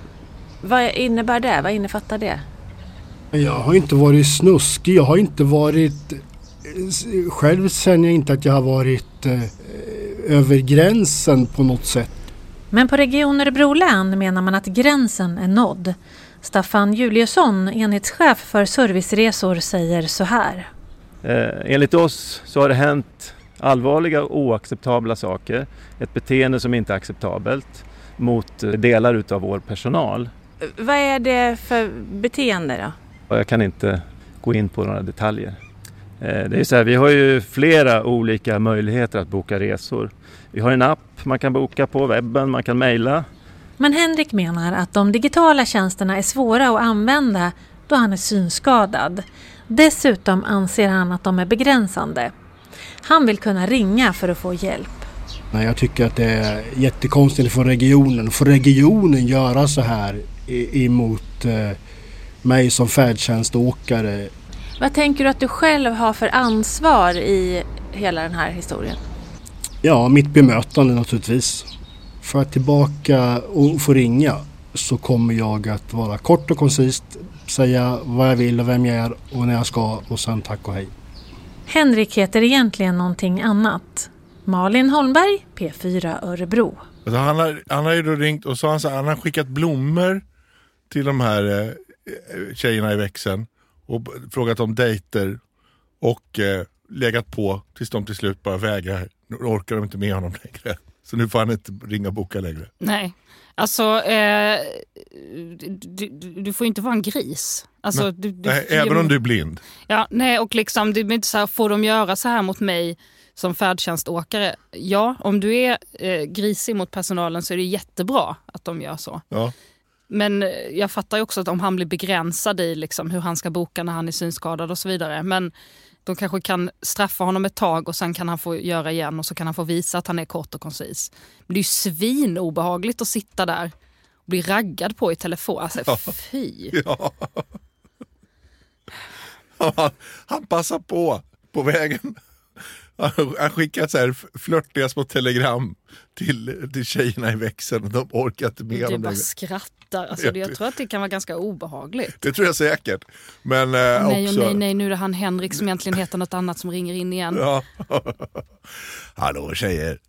vad innebär det? Vad innefattar det? Jag har inte varit snuskig, jag har inte varit... Själv känner jag inte att jag har varit eh, över gränsen på något sätt. Men på Region Örebro län menar man att gränsen är nådd. Staffan Juliusson, enhetschef för serviceresor, säger så här. Eh, enligt oss så har det hänt allvarliga och oacceptabla saker. Ett beteende som inte är acceptabelt mot eh, delar utav vår personal. Vad är det för beteende då? Jag kan inte gå in på några detaljer. Eh, det är så här, vi har ju flera olika möjligheter att boka resor. Vi har en app man kan boka på webben, man kan mejla. Men Henrik menar att de digitala tjänsterna är svåra att använda då han är synskadad. Dessutom anser han att de är begränsande. Han vill kunna ringa för att få hjälp. Nej, jag tycker att det är jättekonstigt för regionen. Får regionen göra så här emot eh, mig som färdtjänståkare? Vad tänker du att du själv har för ansvar i hela den här historien? Ja, mitt bemötande naturligtvis. För att tillbaka och få ringa så kommer jag att vara kort och koncist, säga vad jag vill och vem jag är och när jag ska och sen tack och hej. Henrik heter egentligen någonting annat. Malin Holmberg, P4 Örebro. Alltså han, har, han har ju då ringt och så har han, så, han har skickat blommor till de här eh, tjejerna i växeln och frågat om dejter och eh, legat på tills de till slut bara vägrar. Nu orkar de inte med honom längre. Så nu får han inte ringa och boka längre. Nej. Alltså, eh, du, du, får inte vara en gris. Alltså, du, du, Nej, även om du är blind. Ja, nej, och liksom, det är inte så här, får de göra så här mot mig som färdtjänståkare? Ja, om du är eh, grisig mot personalen så är det jättebra att de gör så. Ja. Men eh, jag fattar ju också att om han blir begränsad i liksom hur han ska boka när han är synskadad och så vidare. Men de kanske kan straffa honom ett tag och sen kan han få göra igen och så kan han få visa att han är kort och koncis. Men det är ju svinobehagligt att sitta där och bli raggad på i telefon. Alltså, fy! Ja. Han, han passar på på vägen. Han han skickar så här flörtiga små telegram till, till tjejerna i växeln. och De orkar inte med Du bara längre. skrattar. Alltså, det- jag tror att det kan vara ganska obehagligt. Det tror jag säkert. Men eh, Nej, och också... nej, nej, nu är det han Henrik som egentligen heter något annat som ringer in igen. Ja. Hallå tjejer.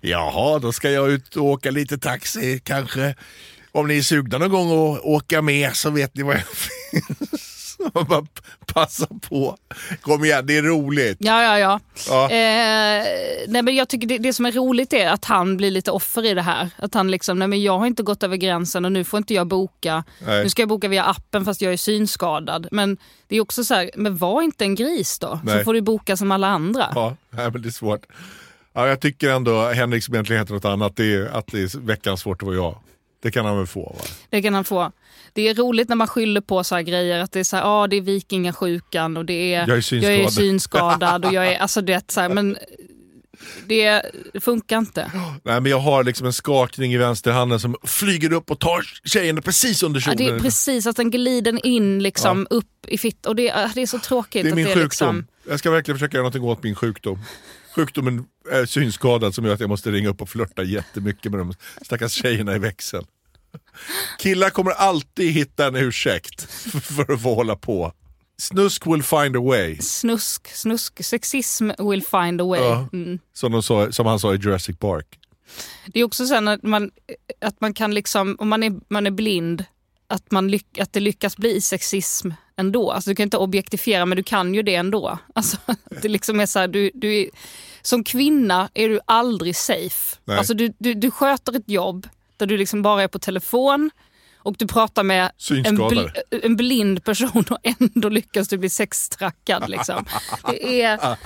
Jaha, då ska jag ut och åka lite taxi kanske. Om ni är sugna någon gång att åka med så vet ni var jag finns. Man bara passa på. Kom igen, det är roligt. Ja, ja, ja. Ja. Eh, nej, men jag tycker det, det som är roligt är att han blir lite offer i det här. Att han liksom, nej men jag har inte gått över gränsen och nu får inte jag boka. Nej. Nu ska jag boka via appen fast jag är synskadad. Men det är också så här, men var inte en gris då. Nej. Så får du boka som alla andra. Ja, nej, men det är svårt. Ja, jag tycker ändå Henrik som egentligen heter något annat, det är att det är veckans svårt att vara jag. Det kan han väl få? Va? Det kan han få. Det är roligt när man skyller på så grejer. Att det är så här, ah, det är vikingasjukan och det är, Jag är synskadad. jag är synskadad och jag är, alltså det, så här, men det, funkar inte. Nej, men jag har liksom en skakning i vänsterhanden som flyger upp och tar tjejen precis under Ja, kjolen. det är precis att den glider in liksom upp i fitt och det, är- det är så tråkigt. Det är att min det sjukdom. Liksom, Jag ska verkligen försöka göra någonting åt min sjukdom. Sjukdomen är synskadad som gör att jag måste ringa upp och flörta jättemycket med de stackars tjejerna i växeln. Killar kommer alltid hitta en ursäkt för att få hålla på. Snusk will find a way, snusk, snusk, sexism will find a way. Ja. Mm. som, sa, som han sa i Jurassic Park. Det är också så att man, att man kan liksom, om man är, man är blind, att, man lyck, att det lyckas bli sexism ändå. Alltså du kan inte objektifiera men du kan ju det ändå. Alltså, det liksom är så här, du, du som kvinna är du aldrig safe. Nej. Alltså, du, du, du sköter ett jobb där du liksom bara är på telefon och du pratar med en, bl- en blind person och ändå lyckas du bli sextrackad. Liksom. Det är...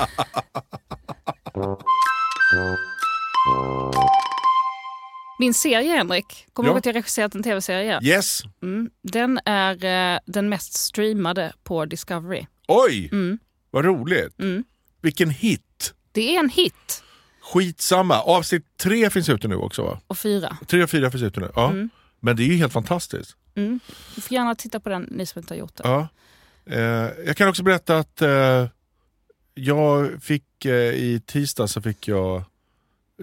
Min serie, Henrik, kommer du Ja. ihåg att jag regisserat en tv-serie? Yes! Mm. Den är eh, den mest streamade på Discovery. Oj! Mm. Vad roligt. Mm. Vilken hit! Det är en hit. Skitsamma. Avsnitt tre finns ute nu också va? Och fyra. Tre och fyra finns ute nu. Ja. Mm. Men det är ju helt fantastiskt. Mm. Du får gärna titta på den, ni som inte har gjort det. Ja. Eh, jag kan också berätta att eh, jag fick eh, i tisdag så fick jag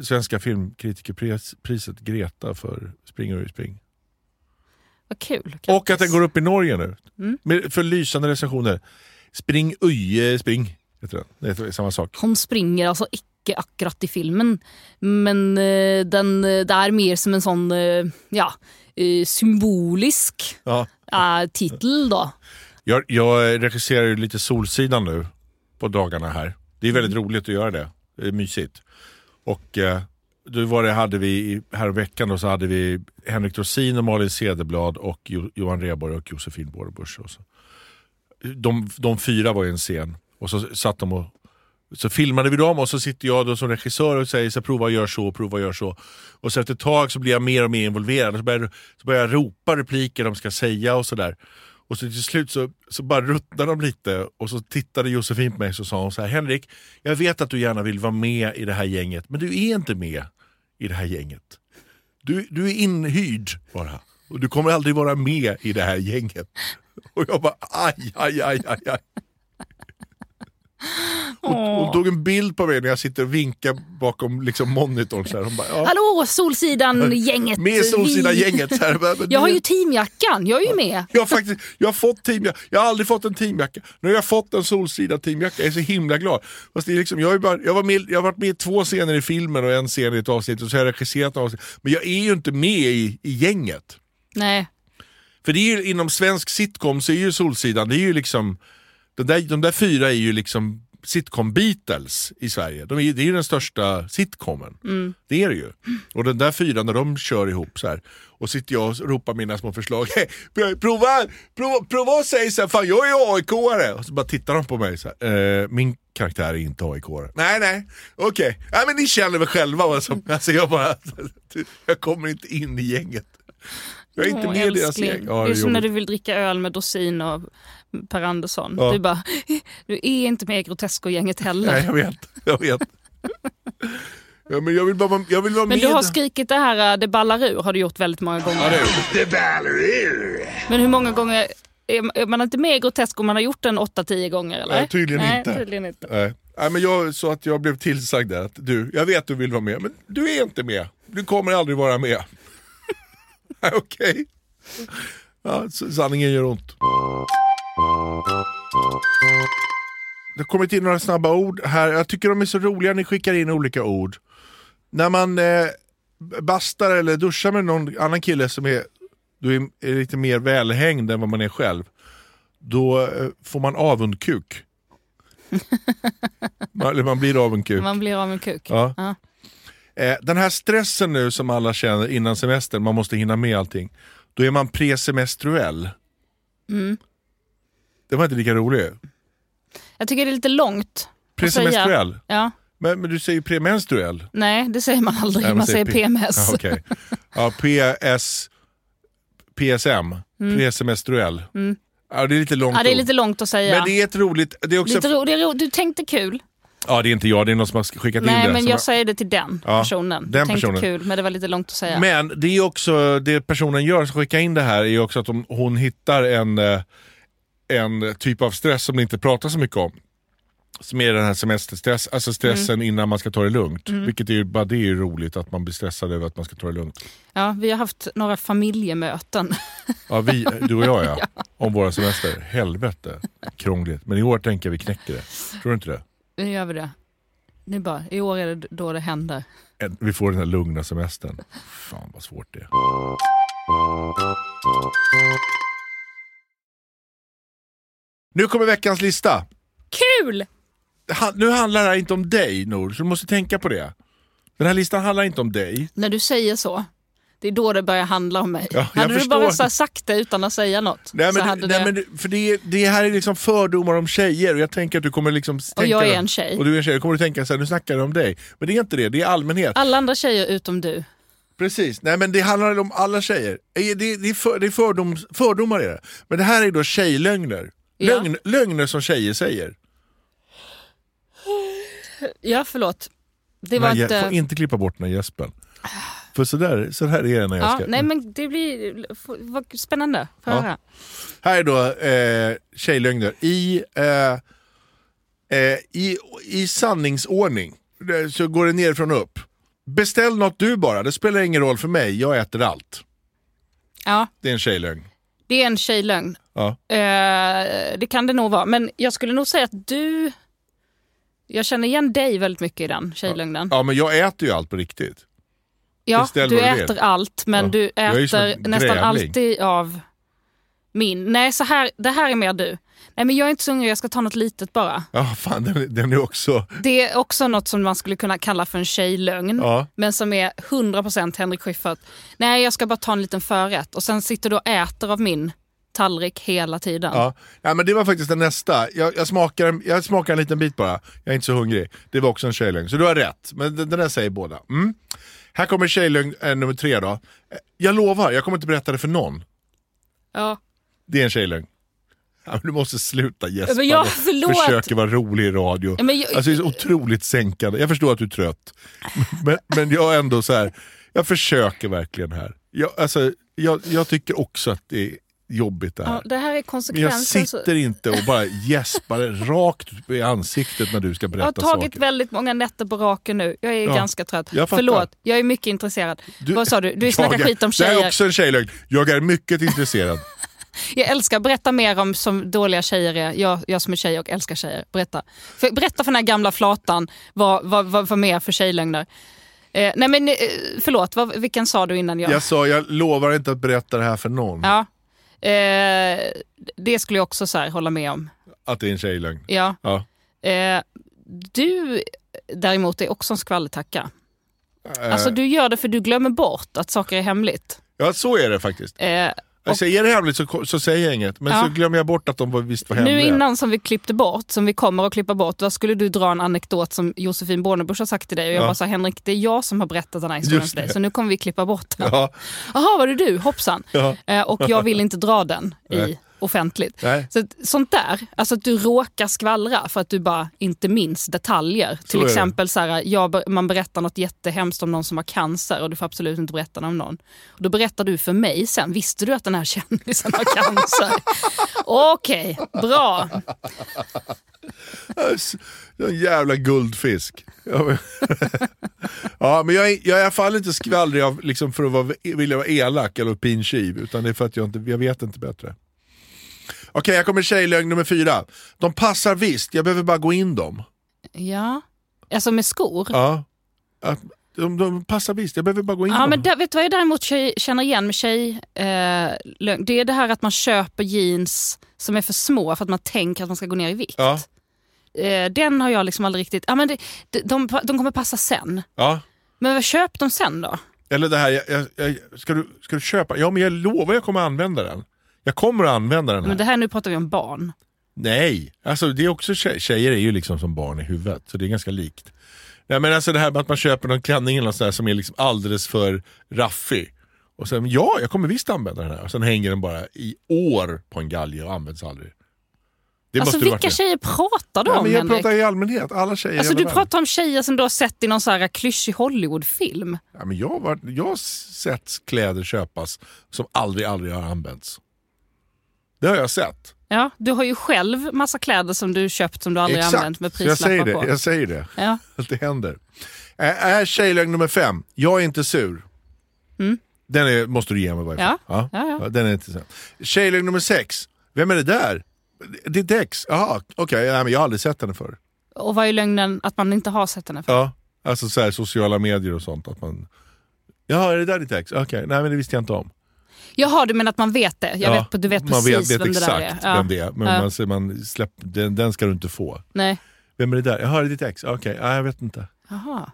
Svenska filmkritikerpriset Greta för Springer och spring. Vad kul. Och att den går upp i Norge nu. Mm. Med, för lysande recensioner. Spring Öje spring. Heter den. Det är samma sak. Hon springer alltså icke akkurat i filmen. Men eh, den, eh, det är mer som en sån eh, ja, symbolisk Ja. titel då. Jag, jag regisserar ju lite Solsidan nu på dagarna här. Det är väldigt Mm. roligt att göra det. Det är mysigt. Och eh, då var det, hade vi här veckan då, så hade vi Henrik Dorsin och Malin Cederblad och jo, Johan Rheborg och Josefin Bornebusch. De, de fyra var i en scen och så satt de och så filmade vi dem och så sitter jag då som regissör och säger så här, prova gör så, prova gör så. Och så efter ett tag så blir jag mer och mer involverad och så börjar, så börjar jag ropa repliker de ska säga och sådär. Och så till slut så, så bara ruttnade de lite och så tittade Josefin på mig och så sa hon så här Henrik, jag vet att du gärna vill vara med i det här gänget men du är inte med i det här gänget. Du, du är inhyrd bara och du kommer aldrig vara med i det här gänget. Och jag bara aj, aj, aj, aj, aj. Hon, hon tog en bild på mig när jag sitter och vinkar bakom liksom, monitorn. Så här. Hon bara, ja, Hallå Solsidan-gänget! med Solsidan-gänget. Jag har ju teamjackan, jag är ju med. Jag har, faktiskt, jag har fått teamjacka. Jag har aldrig fått en teamjacka. Nu har jag fått en Solsida teamjacka. Jag är så himla glad. Fast det är liksom, jag, ju bara, jag, var med, jag har varit med i två scener i filmen och en scen i ett avsnitt och så har jag regisserat avsnitt. Men jag är ju inte med i, i gänget. Nej, För det är ju, inom svensk sitcom så är ju Solsidan, det är ju liksom de där, de där fyra är ju liksom sitcom Beatles i Sverige. De är, det är ju den största sitcomen. Det är det ju. Och den där fyran när de kör ihop så här och sitter jag och ropar mina små förslag. Hey, prova, prova, prova att säga så här, fan jag är AIK-are. Och så bara tittar de på mig så här. Eh, min karaktär är inte AIK-are. Nej, nej, okej. Nej men ni känner väl själva vad som, alltså jag bara, jag kommer inte in i gänget. Jag är inte Åh, med i deras älskling. gäng. Ja, det är det är som när du vill dricka öl med Dorsin och Per Andersson. Ja. Du bara, du är inte med i Grotesco-gänget heller. Nej, jag vet. Jag vet. Ja, men jag vill bara jag vill vara Men med. du har skrikit det här äh, det ballar ur har du gjort väldigt många gånger. Men hur många gånger, är är man inte med i Grotesco om man har gjort den 8-10 gånger eller? Nej, tydligen Nej, inte. Tydligen inte. Nej. Nej, men jag, så att jag blev tillsagd där att du, jag vet att du vill vara med, men du är inte med. Du kommer aldrig vara med. Okej. Ja, s- sanningen gör ont. Det har kommit in några snabba ord här. Jag tycker de är så roliga, ni skickar in olika ord. När man eh, bastar eller duschar med någon annan kille som är, du är, är lite mer välhängd än vad man är själv, då eh, får man avundkuk. man, eller man blir avundkuk. Man blir av en kuk. Ja. Ja. Eh, den här stressen nu som alla känner innan semestern, man måste hinna med allting. Då är man presemestruell. Mm. Det var inte lika roligt. Jag tycker det är lite långt. Presemestruell? Ja. Men, men du säger premenstruell? Nej, det säger man aldrig. Nej, man, säger P- PMS. Ja, okej. ja, PS, PSM, presemestruell. Ja, det är lite långt Mm. Ja, det är lite långt att säga. Men det är ett roligt... Det är också, ro, det är ro, du tänkte kul. Ja, det är inte jag, det är någon som har skickat in Nej, det. men som jag har- säger det till den Ja, personen. den tänkte personen. kul, men det var lite långt att säga. Men det är också, det personen gör, som skickar in det här, är också att de, hon hittar en, eh, en typ av stress som det inte pratar så mycket om. Som är den här semesterstress, alltså stressen Mm. innan man ska ta det lugnt. Vilket är ju, bara det är roligt att man blir stressad över att man ska ta det lugnt. Ja, vi har haft några familjemöten. Ja, vi, du och jag ja. Om våra semester. Helvete, krångligt. Men i år tänker jag vi knäcker det. Tror du inte det? Nu gör vi det. Nu bara, I år är det då det händer. En- Vi får den här lugna semestern. Fan vad svårt det är. Nu kommer veckans lista. Kul! Nu handlar det här inte om dig Nor, så du måste tänka på det. Den här listan handlar inte om dig. När du säger så, det är då det börjar handla om mig. Ja, hade du förstår. bara så sagt det utan att säga något Nej, men, hade nej, det... men för det, det här är liksom fördomar om tjejer och jag tänker att du kommer liksom tänka... jag är en tjej. Och du är en tjej, då kommer du tänka så här, nu snackar du om dig. Men det är inte det, det är allmänhet. Alla andra tjejer utom du. Precis, nej men det handlar om alla tjejer. Det, det, det är, för, det är fördom, fördomar i det. Men det här är då tjejlögner. Ja. Lögn, lögner som tjejer säger. Ja, förlåt. Det var Nej, inte... får inte klippa bort den här gäspen. För sådär, så här är det när jag Ja, ska... nej men det blir vad spännande. Ja. höra. Här är då eh, tjejlögner. I, eh, eh, i, I sanningsordning så går det nerifrån och upp. Beställ något du bara, det spelar ingen roll för mig, jag äter allt. Ja, Det är en tjejlögn. det är en tjejlögn. Ja. Eh, det kan det nog vara. Men jag skulle nog säga att du... Jag känner igen dig väldigt mycket i den tjejlögnen. ja, men jag äter ju allt på riktigt. Ja, du äter allt, men Ja. du äter nästan alltid av min. Nej, så här, det här är mer du. Nej, men jag är inte så hungrig, jag ska ta något litet bara. Ja, fan den, den är också... Det är också något som man skulle kunna kalla för en tjejlögn. Ja. Men som är 100% Henrik Schyffert. Nej, jag ska bara ta en liten förrätt. Och sen sitter du och äter av min tallrik hela tiden. Ja. ja, men det var faktiskt den nästa. Jag, jag, smakar, jag smakar en liten bit bara. Jag är inte så hungrig. Det var också en tjejlögn. Så du har rätt. Men den, den där säger båda. Mm. Här kommer tjejlögn eh, nummer tre då. Eh, Jag lovar, jag kommer inte berätta det för någon. Ja. Det är en tjejlögn. Ja, du måste sluta gäspa. Förlåt. Försöker vara rolig i radio. Ja, men jag- Alltså det är så otroligt sänkande. Jag förstår att du är trött. Men, men jag är ändå så här. jag försöker verkligen här. Jag, alltså, jag, jag tycker också att det är jobbigt det här. Ja, det här är Men jag konsekvensen. sitter inte och bara gäspar rakt i ansiktet när du ska Jag har berätta tagit saker. väldigt många nätter på raken nu. Jag är Ja, ganska trött. jag. Förlåt, jag är mycket intresserad. Du- Vad sa du? Du snackar skit om Det här är tjejer. också en tjejlögn. Jag är mycket intresserad. Jag älskar, berätta mer om som dåliga tjejer är. Jag, jag som är tjej och älskar tjejer. Berätta. För, berätta för den här gamla flatan vad, vad, vad, vad mer för tjejlögner. Eh, nej men eh, förlåt, vad, vilken sa du innan jag... Jag sa, jag lovar inte att berätta det här för någon. Ja. Eh, det skulle jag också så här, hålla med om. Att det är en tjejlögn. Ja. Ja. Eh, du däremot är också en skvallertacka. Eh, Alltså du gör det för du glömmer bort att saker är hemligt. Ja, så är det faktiskt. Eh, Alltså, är det hemligt så, så säger jag inget, men Ja. så glömmer jag bort att de visst var hemliga. nu innan som vi klippte bort, som vi kommer att klippa bort, då skulle du dra en anekdot som Josefin Bornebusch har sagt till dig. Och jag Ja. bara sa Henrik, det är jag som har berättat den här historien för dig. Så nu kommer vi klippa bort den. Ja, Jaha, var det du? Hoppsan. ja. Eh, och jag vill inte dra den i Nej. Offentligt. Nej. Så sånt där, alltså att du råkar skvallra för att du bara inte minns detaljer. Till är det. exempel så här, jag, man berättar något jättehemskt om någon som har cancer och du får absolut inte berätta om någon. Och då berättar du för mig sen, visste du att den här kändisen har cancer? Okej, bra. En jävla guldfisk. Ja, men, ja, men jag, är, jag är i alla fall inte skvallrig av, liksom för att vara, vilja vara elak eller pinchiv, utan det är för att jag, inte, jag vet inte bättre. Okej, jag kommer tjejlögn nummer fyra. De passar visst, jag behöver bara gå in dem. Ja, alltså med skor. Ja. Att, de, de passar visst, jag behöver bara gå in Ja, dem. men där, vet du vad jag däremot tjej, känner igen med tjej, eh? Det är det här att man köper jeans som är för små för att man tänker att man ska gå ner i vikt. Ja. Eh, den har jag liksom aldrig riktigt... Ja, men det, de, de, de kommer passa sen. Ja. Men köp dem sen då? Eller det här, jag, jag, ska, du, ska du köpa? Ja men jag lovar jag kommer använda den. Jag kommer att använda den här. Men det här nu pratar vi om barn. Nej, alltså det är också tjej, tjejer är ju liksom som barn i huvudet, så det är ganska likt. Nej, men alltså det här med att man köper någon klänning eller något sånt där som är liksom alldeles för raffig. Och sen, ja, jag kommer visst använda den här. Och sen hänger den bara i år på en galge och används aldrig. Det Alltså vilka tjejer pratar du Ja, om men jag Henrik? pratar i allmänhet, alla tjejer Alltså du världen. pratar om tjejer som du har sett i någon så här klyschig Hollywoodfilm. Ja, men jag, har varit, jag har sett kläder köpas som aldrig, aldrig har använts. Det har jag sett. Ja, du har ju själv massa kläder som du köpt som du aldrig använt med Så jag säger prislappar det. på. Jag säger det. Ja. Att det händer. Äh, Är tjejlögn nummer fem. Jag är inte sur. Mm. Den är, måste du ge mig varje fall. Ja. Ja, ja. den är inte så. Tjejlögn nummer sex. Vem är det där? Ditt ex? Jaha, okej. Men jag har aldrig sett henne förr. Och vad är lögnen att man inte har sett henne för? Ja, alltså så här, sociala medier och sånt. Att man... Jaha, är det där ditt ex? Okej, nej men det visste jag inte om. Jaha, du menar att man vet det? Jag Ja, vet, du vet man precis vet, vet vem det där exakt är? Ja. vem det är. Men Ja. man, säger, man släpp, den, den ska du inte få. Nej. Vem är det där? Jaha, är det ditt ex? Okej, nej, jag vet inte. Jaha.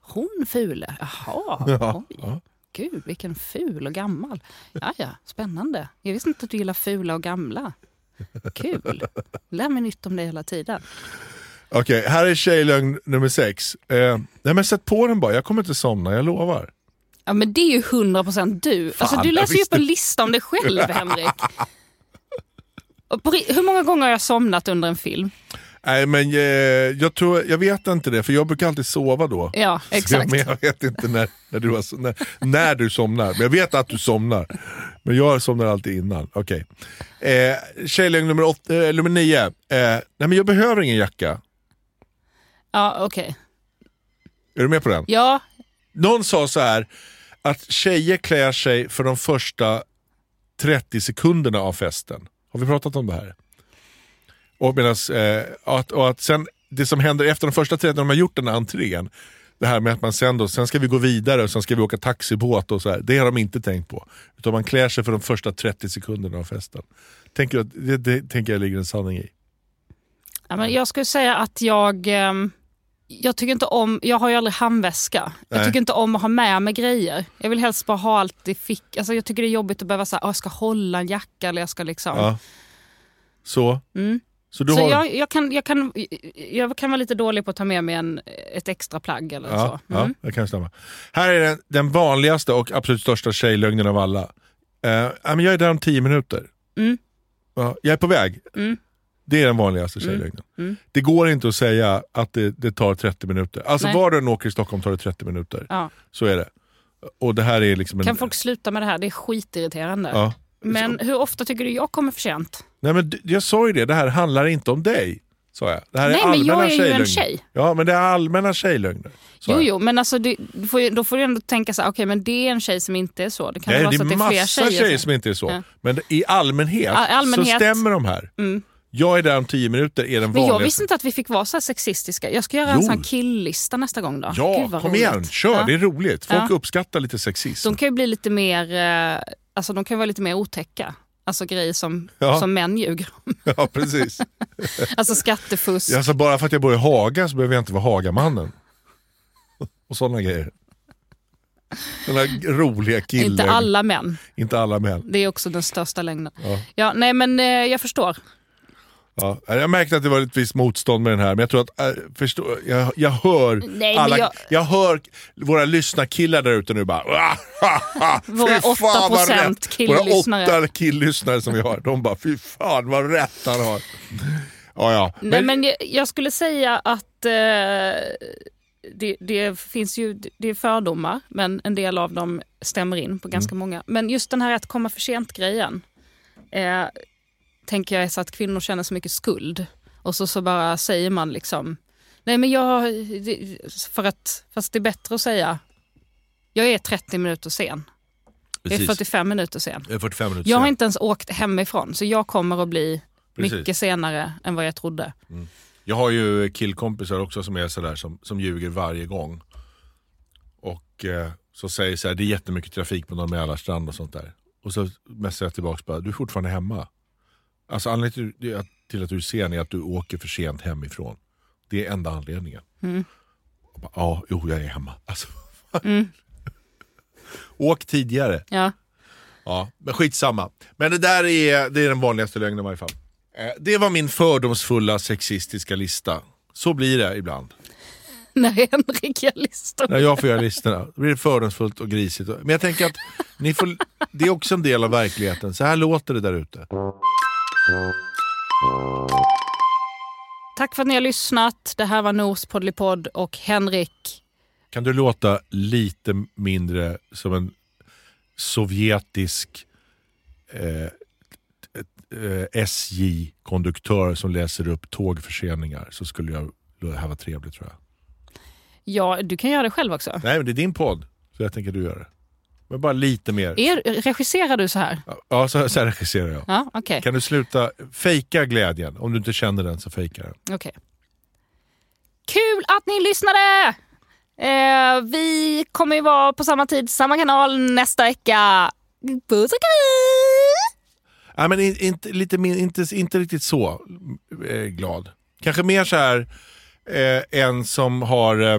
Hon fule? Jaha. Ja, Oj. ja. Gud, vilken ful och gammal. Ja, ja, spännande. Jag visste inte att du gillar fula och gamla. Kul. Lär mig nytt om det hela tiden. Okej, här är tjejlögn nummer sex. Eh, nej men sätt på den bara, jag kommer inte somna, jag lovar. Ja, men det är ju 100% du. Alltså, Fan, du jag läser ju upp en lista om dig själv, Henrik. Hur många gånger har jag somnat under en film? Nej men eh, jag, tror, jag vet inte det, för jag brukar alltid sova då. Ja, Så jag, exakt. men jag vet inte när, när, du har, när, när du somnar. Men jag vet att du somnar. Men jag somnar alltid innan. Okej. Eh, tjejlögn nummer, åtta, eh, nummer nio. Eh, nej men jag behöver ingen jacka. Ja, okej. Är du med på den? Ja, någon sa så här att tjejer klär sig för de första 30 sekunderna av festen. Har vi pratat om det här? Och, medans, eh, att, och att sen, det som händer efter de första 30, när de har gjort den här entrén, det här med att man sen då, sen ska vi gå vidare och sen ska vi åka taxibåt och så här. Det har de inte tänkt på. Utan man klär sig för de första 30 sekunderna av festen. Tänker du att, det, det tänker jag ligger en sanning i. Ja, men jag skulle säga att jag... ehm, jag tycker inte om, jag har ju aldrig handväska. Jag Nej. tycker inte om att ha med mig grejer. Jag vill helst bara ha allt i fick. Alltså jag tycker det är jobbigt att behöva säga, jag ska hålla en jacka eller jag ska liksom... Ja. Så, Mm. så du så har... jag, jag, kan, jag, kan, jag kan vara lite dålig på att ta med mig en, ett extra plagg eller Ja, så. Mm. ja, det kan stämma. Här är den, den vanligaste och absolut största tjejlögnen av alla. Men jag är där om tio minuter. Mm. Ja, jag är på väg. Mm. Det är den vanligaste tjejlögnen. Mm. Det går inte att säga att det, det tar 30 minuter. Alltså Nej. var du än åker i Stockholm tar det 30 minuter. Ja. Så är det. Och det här är liksom en... Kan folk sluta med det här? Det är skitirriterande. ja. Men hur ofta tycker du jag kommer för sent? Nej, men jag sa ju det, det här handlar inte om dig. Sa jag. Det här är Nej, men jag allmänna är ju en tjej. Ja, men det är allmänna tjejlögner. Jo, jag. jo, men alltså, det, du får, då får du ändå tänka så här, okej, men det är en tjej som inte är så. Det kan Nej, vara det så att det är fler massa tjejer. tjejer, som inte är så. Ja. Men i allmänhet, Ja, allmänhet. så stämmer de här. Mm. Jag är där om tio minuter är den Men jag vanligaste. visste inte att vi fick vara så här sexistiska. Jag ska göra en Jo. sån här killlista nästa gång då. Ja, kom roligt. igen, kör. Ja. Det är roligt. Folk Ja. uppskattar lite sexism. De kan ju bli lite mer, eh, alltså de kan vara lite mer otäcka. Alltså grejer som, Ja. som män ljuger om. Ja, precis. Alltså skattefusk. Alltså bara för att jag bor i Haga så behöver jag inte vara Hagamannen. Och sådana grejer. Sådana roliga killar. Inte alla män. Inte alla män. Det är också den största längden. Ja. Ja, nej men eh, jag förstår. Ja. Jag märkte att det var ett visst motstånd med den här, men jag tror att, äh, förstå, jag, jag hör Nej, men alla, jag... jag- hör våra lyssnarkillar där ute nu bara Våra "Fy fan, vad 8% rätt." killlyssnare. Våra åtta killlyssnare som vi har, de bara fy fan vad rätt han har. Ja, ja. Nej, men jag, jag skulle säga att eh, det, det finns ju det är fördomar, men en del av dem stämmer in på ganska många. Men just den här att komma för sent-grejen eh, tänker jag är så att kvinnor känner så mycket skuld. Och så, så bara säger man liksom, nej men jag, för att, fast det är bättre att säga, jag är 30 minuter sen. Jag är Precis. 45 minuter sen. Jag är 45 minuter Jag har sen. inte ens åkt hemifrån, så jag kommer att bli Precis. mycket senare än vad jag trodde. Jag har ju killkompisar också som är sådär som, som ljuger varje gång. Och eh, så säger så här, det är jättemycket trafik på Norr Mälarstrand och sånt där. Och så messar jag tillbaka bara, du är fortfarande hemma. Alltså anledningen till att- till att du är sen är att du åker för sent hemifrån. Det är enda anledningen. Mm. Bara, ja, jo jag är hemma. Alltså, Mm. Åk tidigare. Ja. Ja, men skitsamma. Men det där är, det är den vanligaste lögnen i varje fall. Eh, Det var min fördomsfulla sexistiska lista. Så blir det ibland. När Henrik gör listor. När jag får göra listorna. Då blir det fördomsfullt och grisigt. Men jag tänker att ni får, det är också en del av verkligheten. Så här låter det där ute. Tack för att ni har lyssnat. Det här var Nos Poddelipodd och Henrik. Kan du låta lite mindre som en sovjetisk eh, eh, SJ-konduktör som läser upp tågförseningar så skulle jag, det här var trevligt tror jag. Ja, du kan göra det själv också. Nej men det är din podd, så jag tänker att du gör det. Men bara lite mer. Er, regisserar du så här? Ja, så, så här regisserar jag. Ja, okej. Kan du sluta fejka glädjen? Om du inte känner den så fejka den. Okej. Kul att ni lyssnade! Eh, vi kommer ju vara på samma tid, samma kanal nästa vecka. Puss och kram! Nej, men in- inte, lite, min- inte, inte riktigt så eh, glad. Kanske mer så här eh, en som har eh,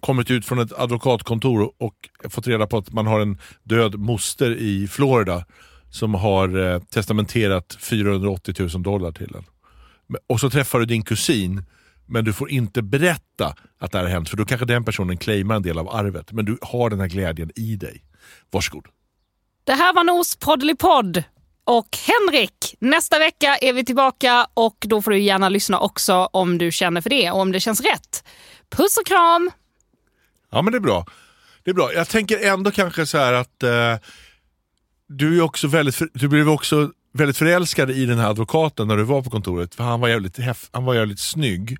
kommit ut från ett advokatkontor och fått reda på att man har en död moster i Florida som har eh, testamenterat 480 000 dollar till en. Och så träffar du din kusin men du får inte berätta att det här har hänt för då kanske den personen claimar en del av arvet. Men du har den här glädjen i dig. Varsågod. Det här var Nos Poddelipodd och Henrik. Nästa vecka är vi tillbaka och då får du gärna lyssna också om du känner för det och om det känns rätt. Puss och kram! Ja men det är bra. Det är bra. Jag tänker ändå kanske så här att eh, du, är också väldigt, du blev också väldigt förälskad i den här advokaten när du var på kontoret. För han var jävligt, heff, han var jävligt snygg.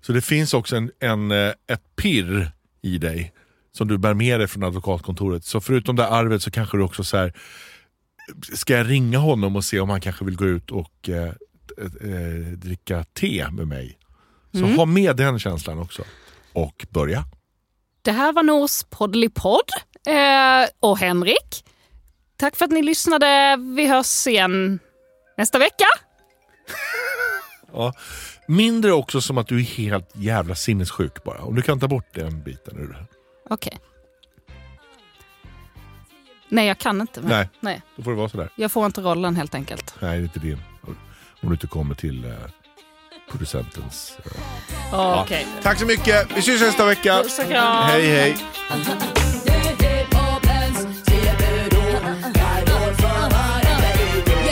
Så det finns också en, en, eh, ett pirr i dig som du bär med dig från advokatkontoret. Så förutom det arvet så kanske du också så här ska jag ringa honom och se om han kanske vill gå ut och eh, eh, dricka te med mig. Så ha med den känslan också. Och börja. Det här var Nos Poddelipodd eh, och Henrik. Tack för att ni lyssnade. Vi hörs igen nästa vecka. Ja. Mindre också som att du är helt jävla sinnessjuk bara. Om du kan ta bort den biten ur det. Okej. Nej, jag kan inte. Men, Nej. nej. Då får det vara sådär. Jag får inte rollen helt enkelt. Nej, det är inte din. Om du inte kommer till eh, producentens... Eh. Ja. Okej. Tack så mycket. Vi syns nästa vecka. Puss och kram. Hej, hej. Jag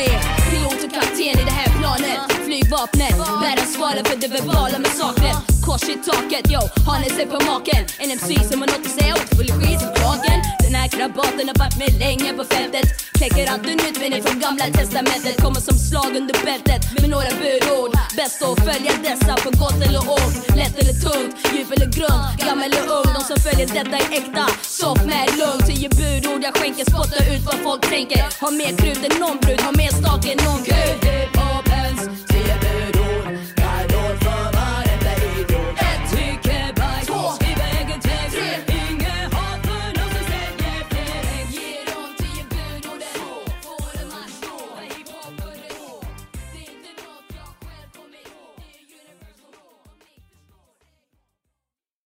är pilotkapten i det här planet Flygvapnet bär ansvaret för det verbala massakret Kors i taket, yo, har ni sett på maken? En MC som har något att säga åt full skit i kragen den här krabaten har varit med länge på fältet. Kläcker alltid nytt men från gamla testamentet. Kommer som slag under bältet med några budord Bäst att följa dessa på gott eller ont. Lätt eller tungt, djup eller grunt, gammal eller ung De som följer detta är äkta, soft med lugn. Tio budord jag skänker, spottar ut vad folk tänker. Har mer krut än någon brud, har mer stak än någon gud.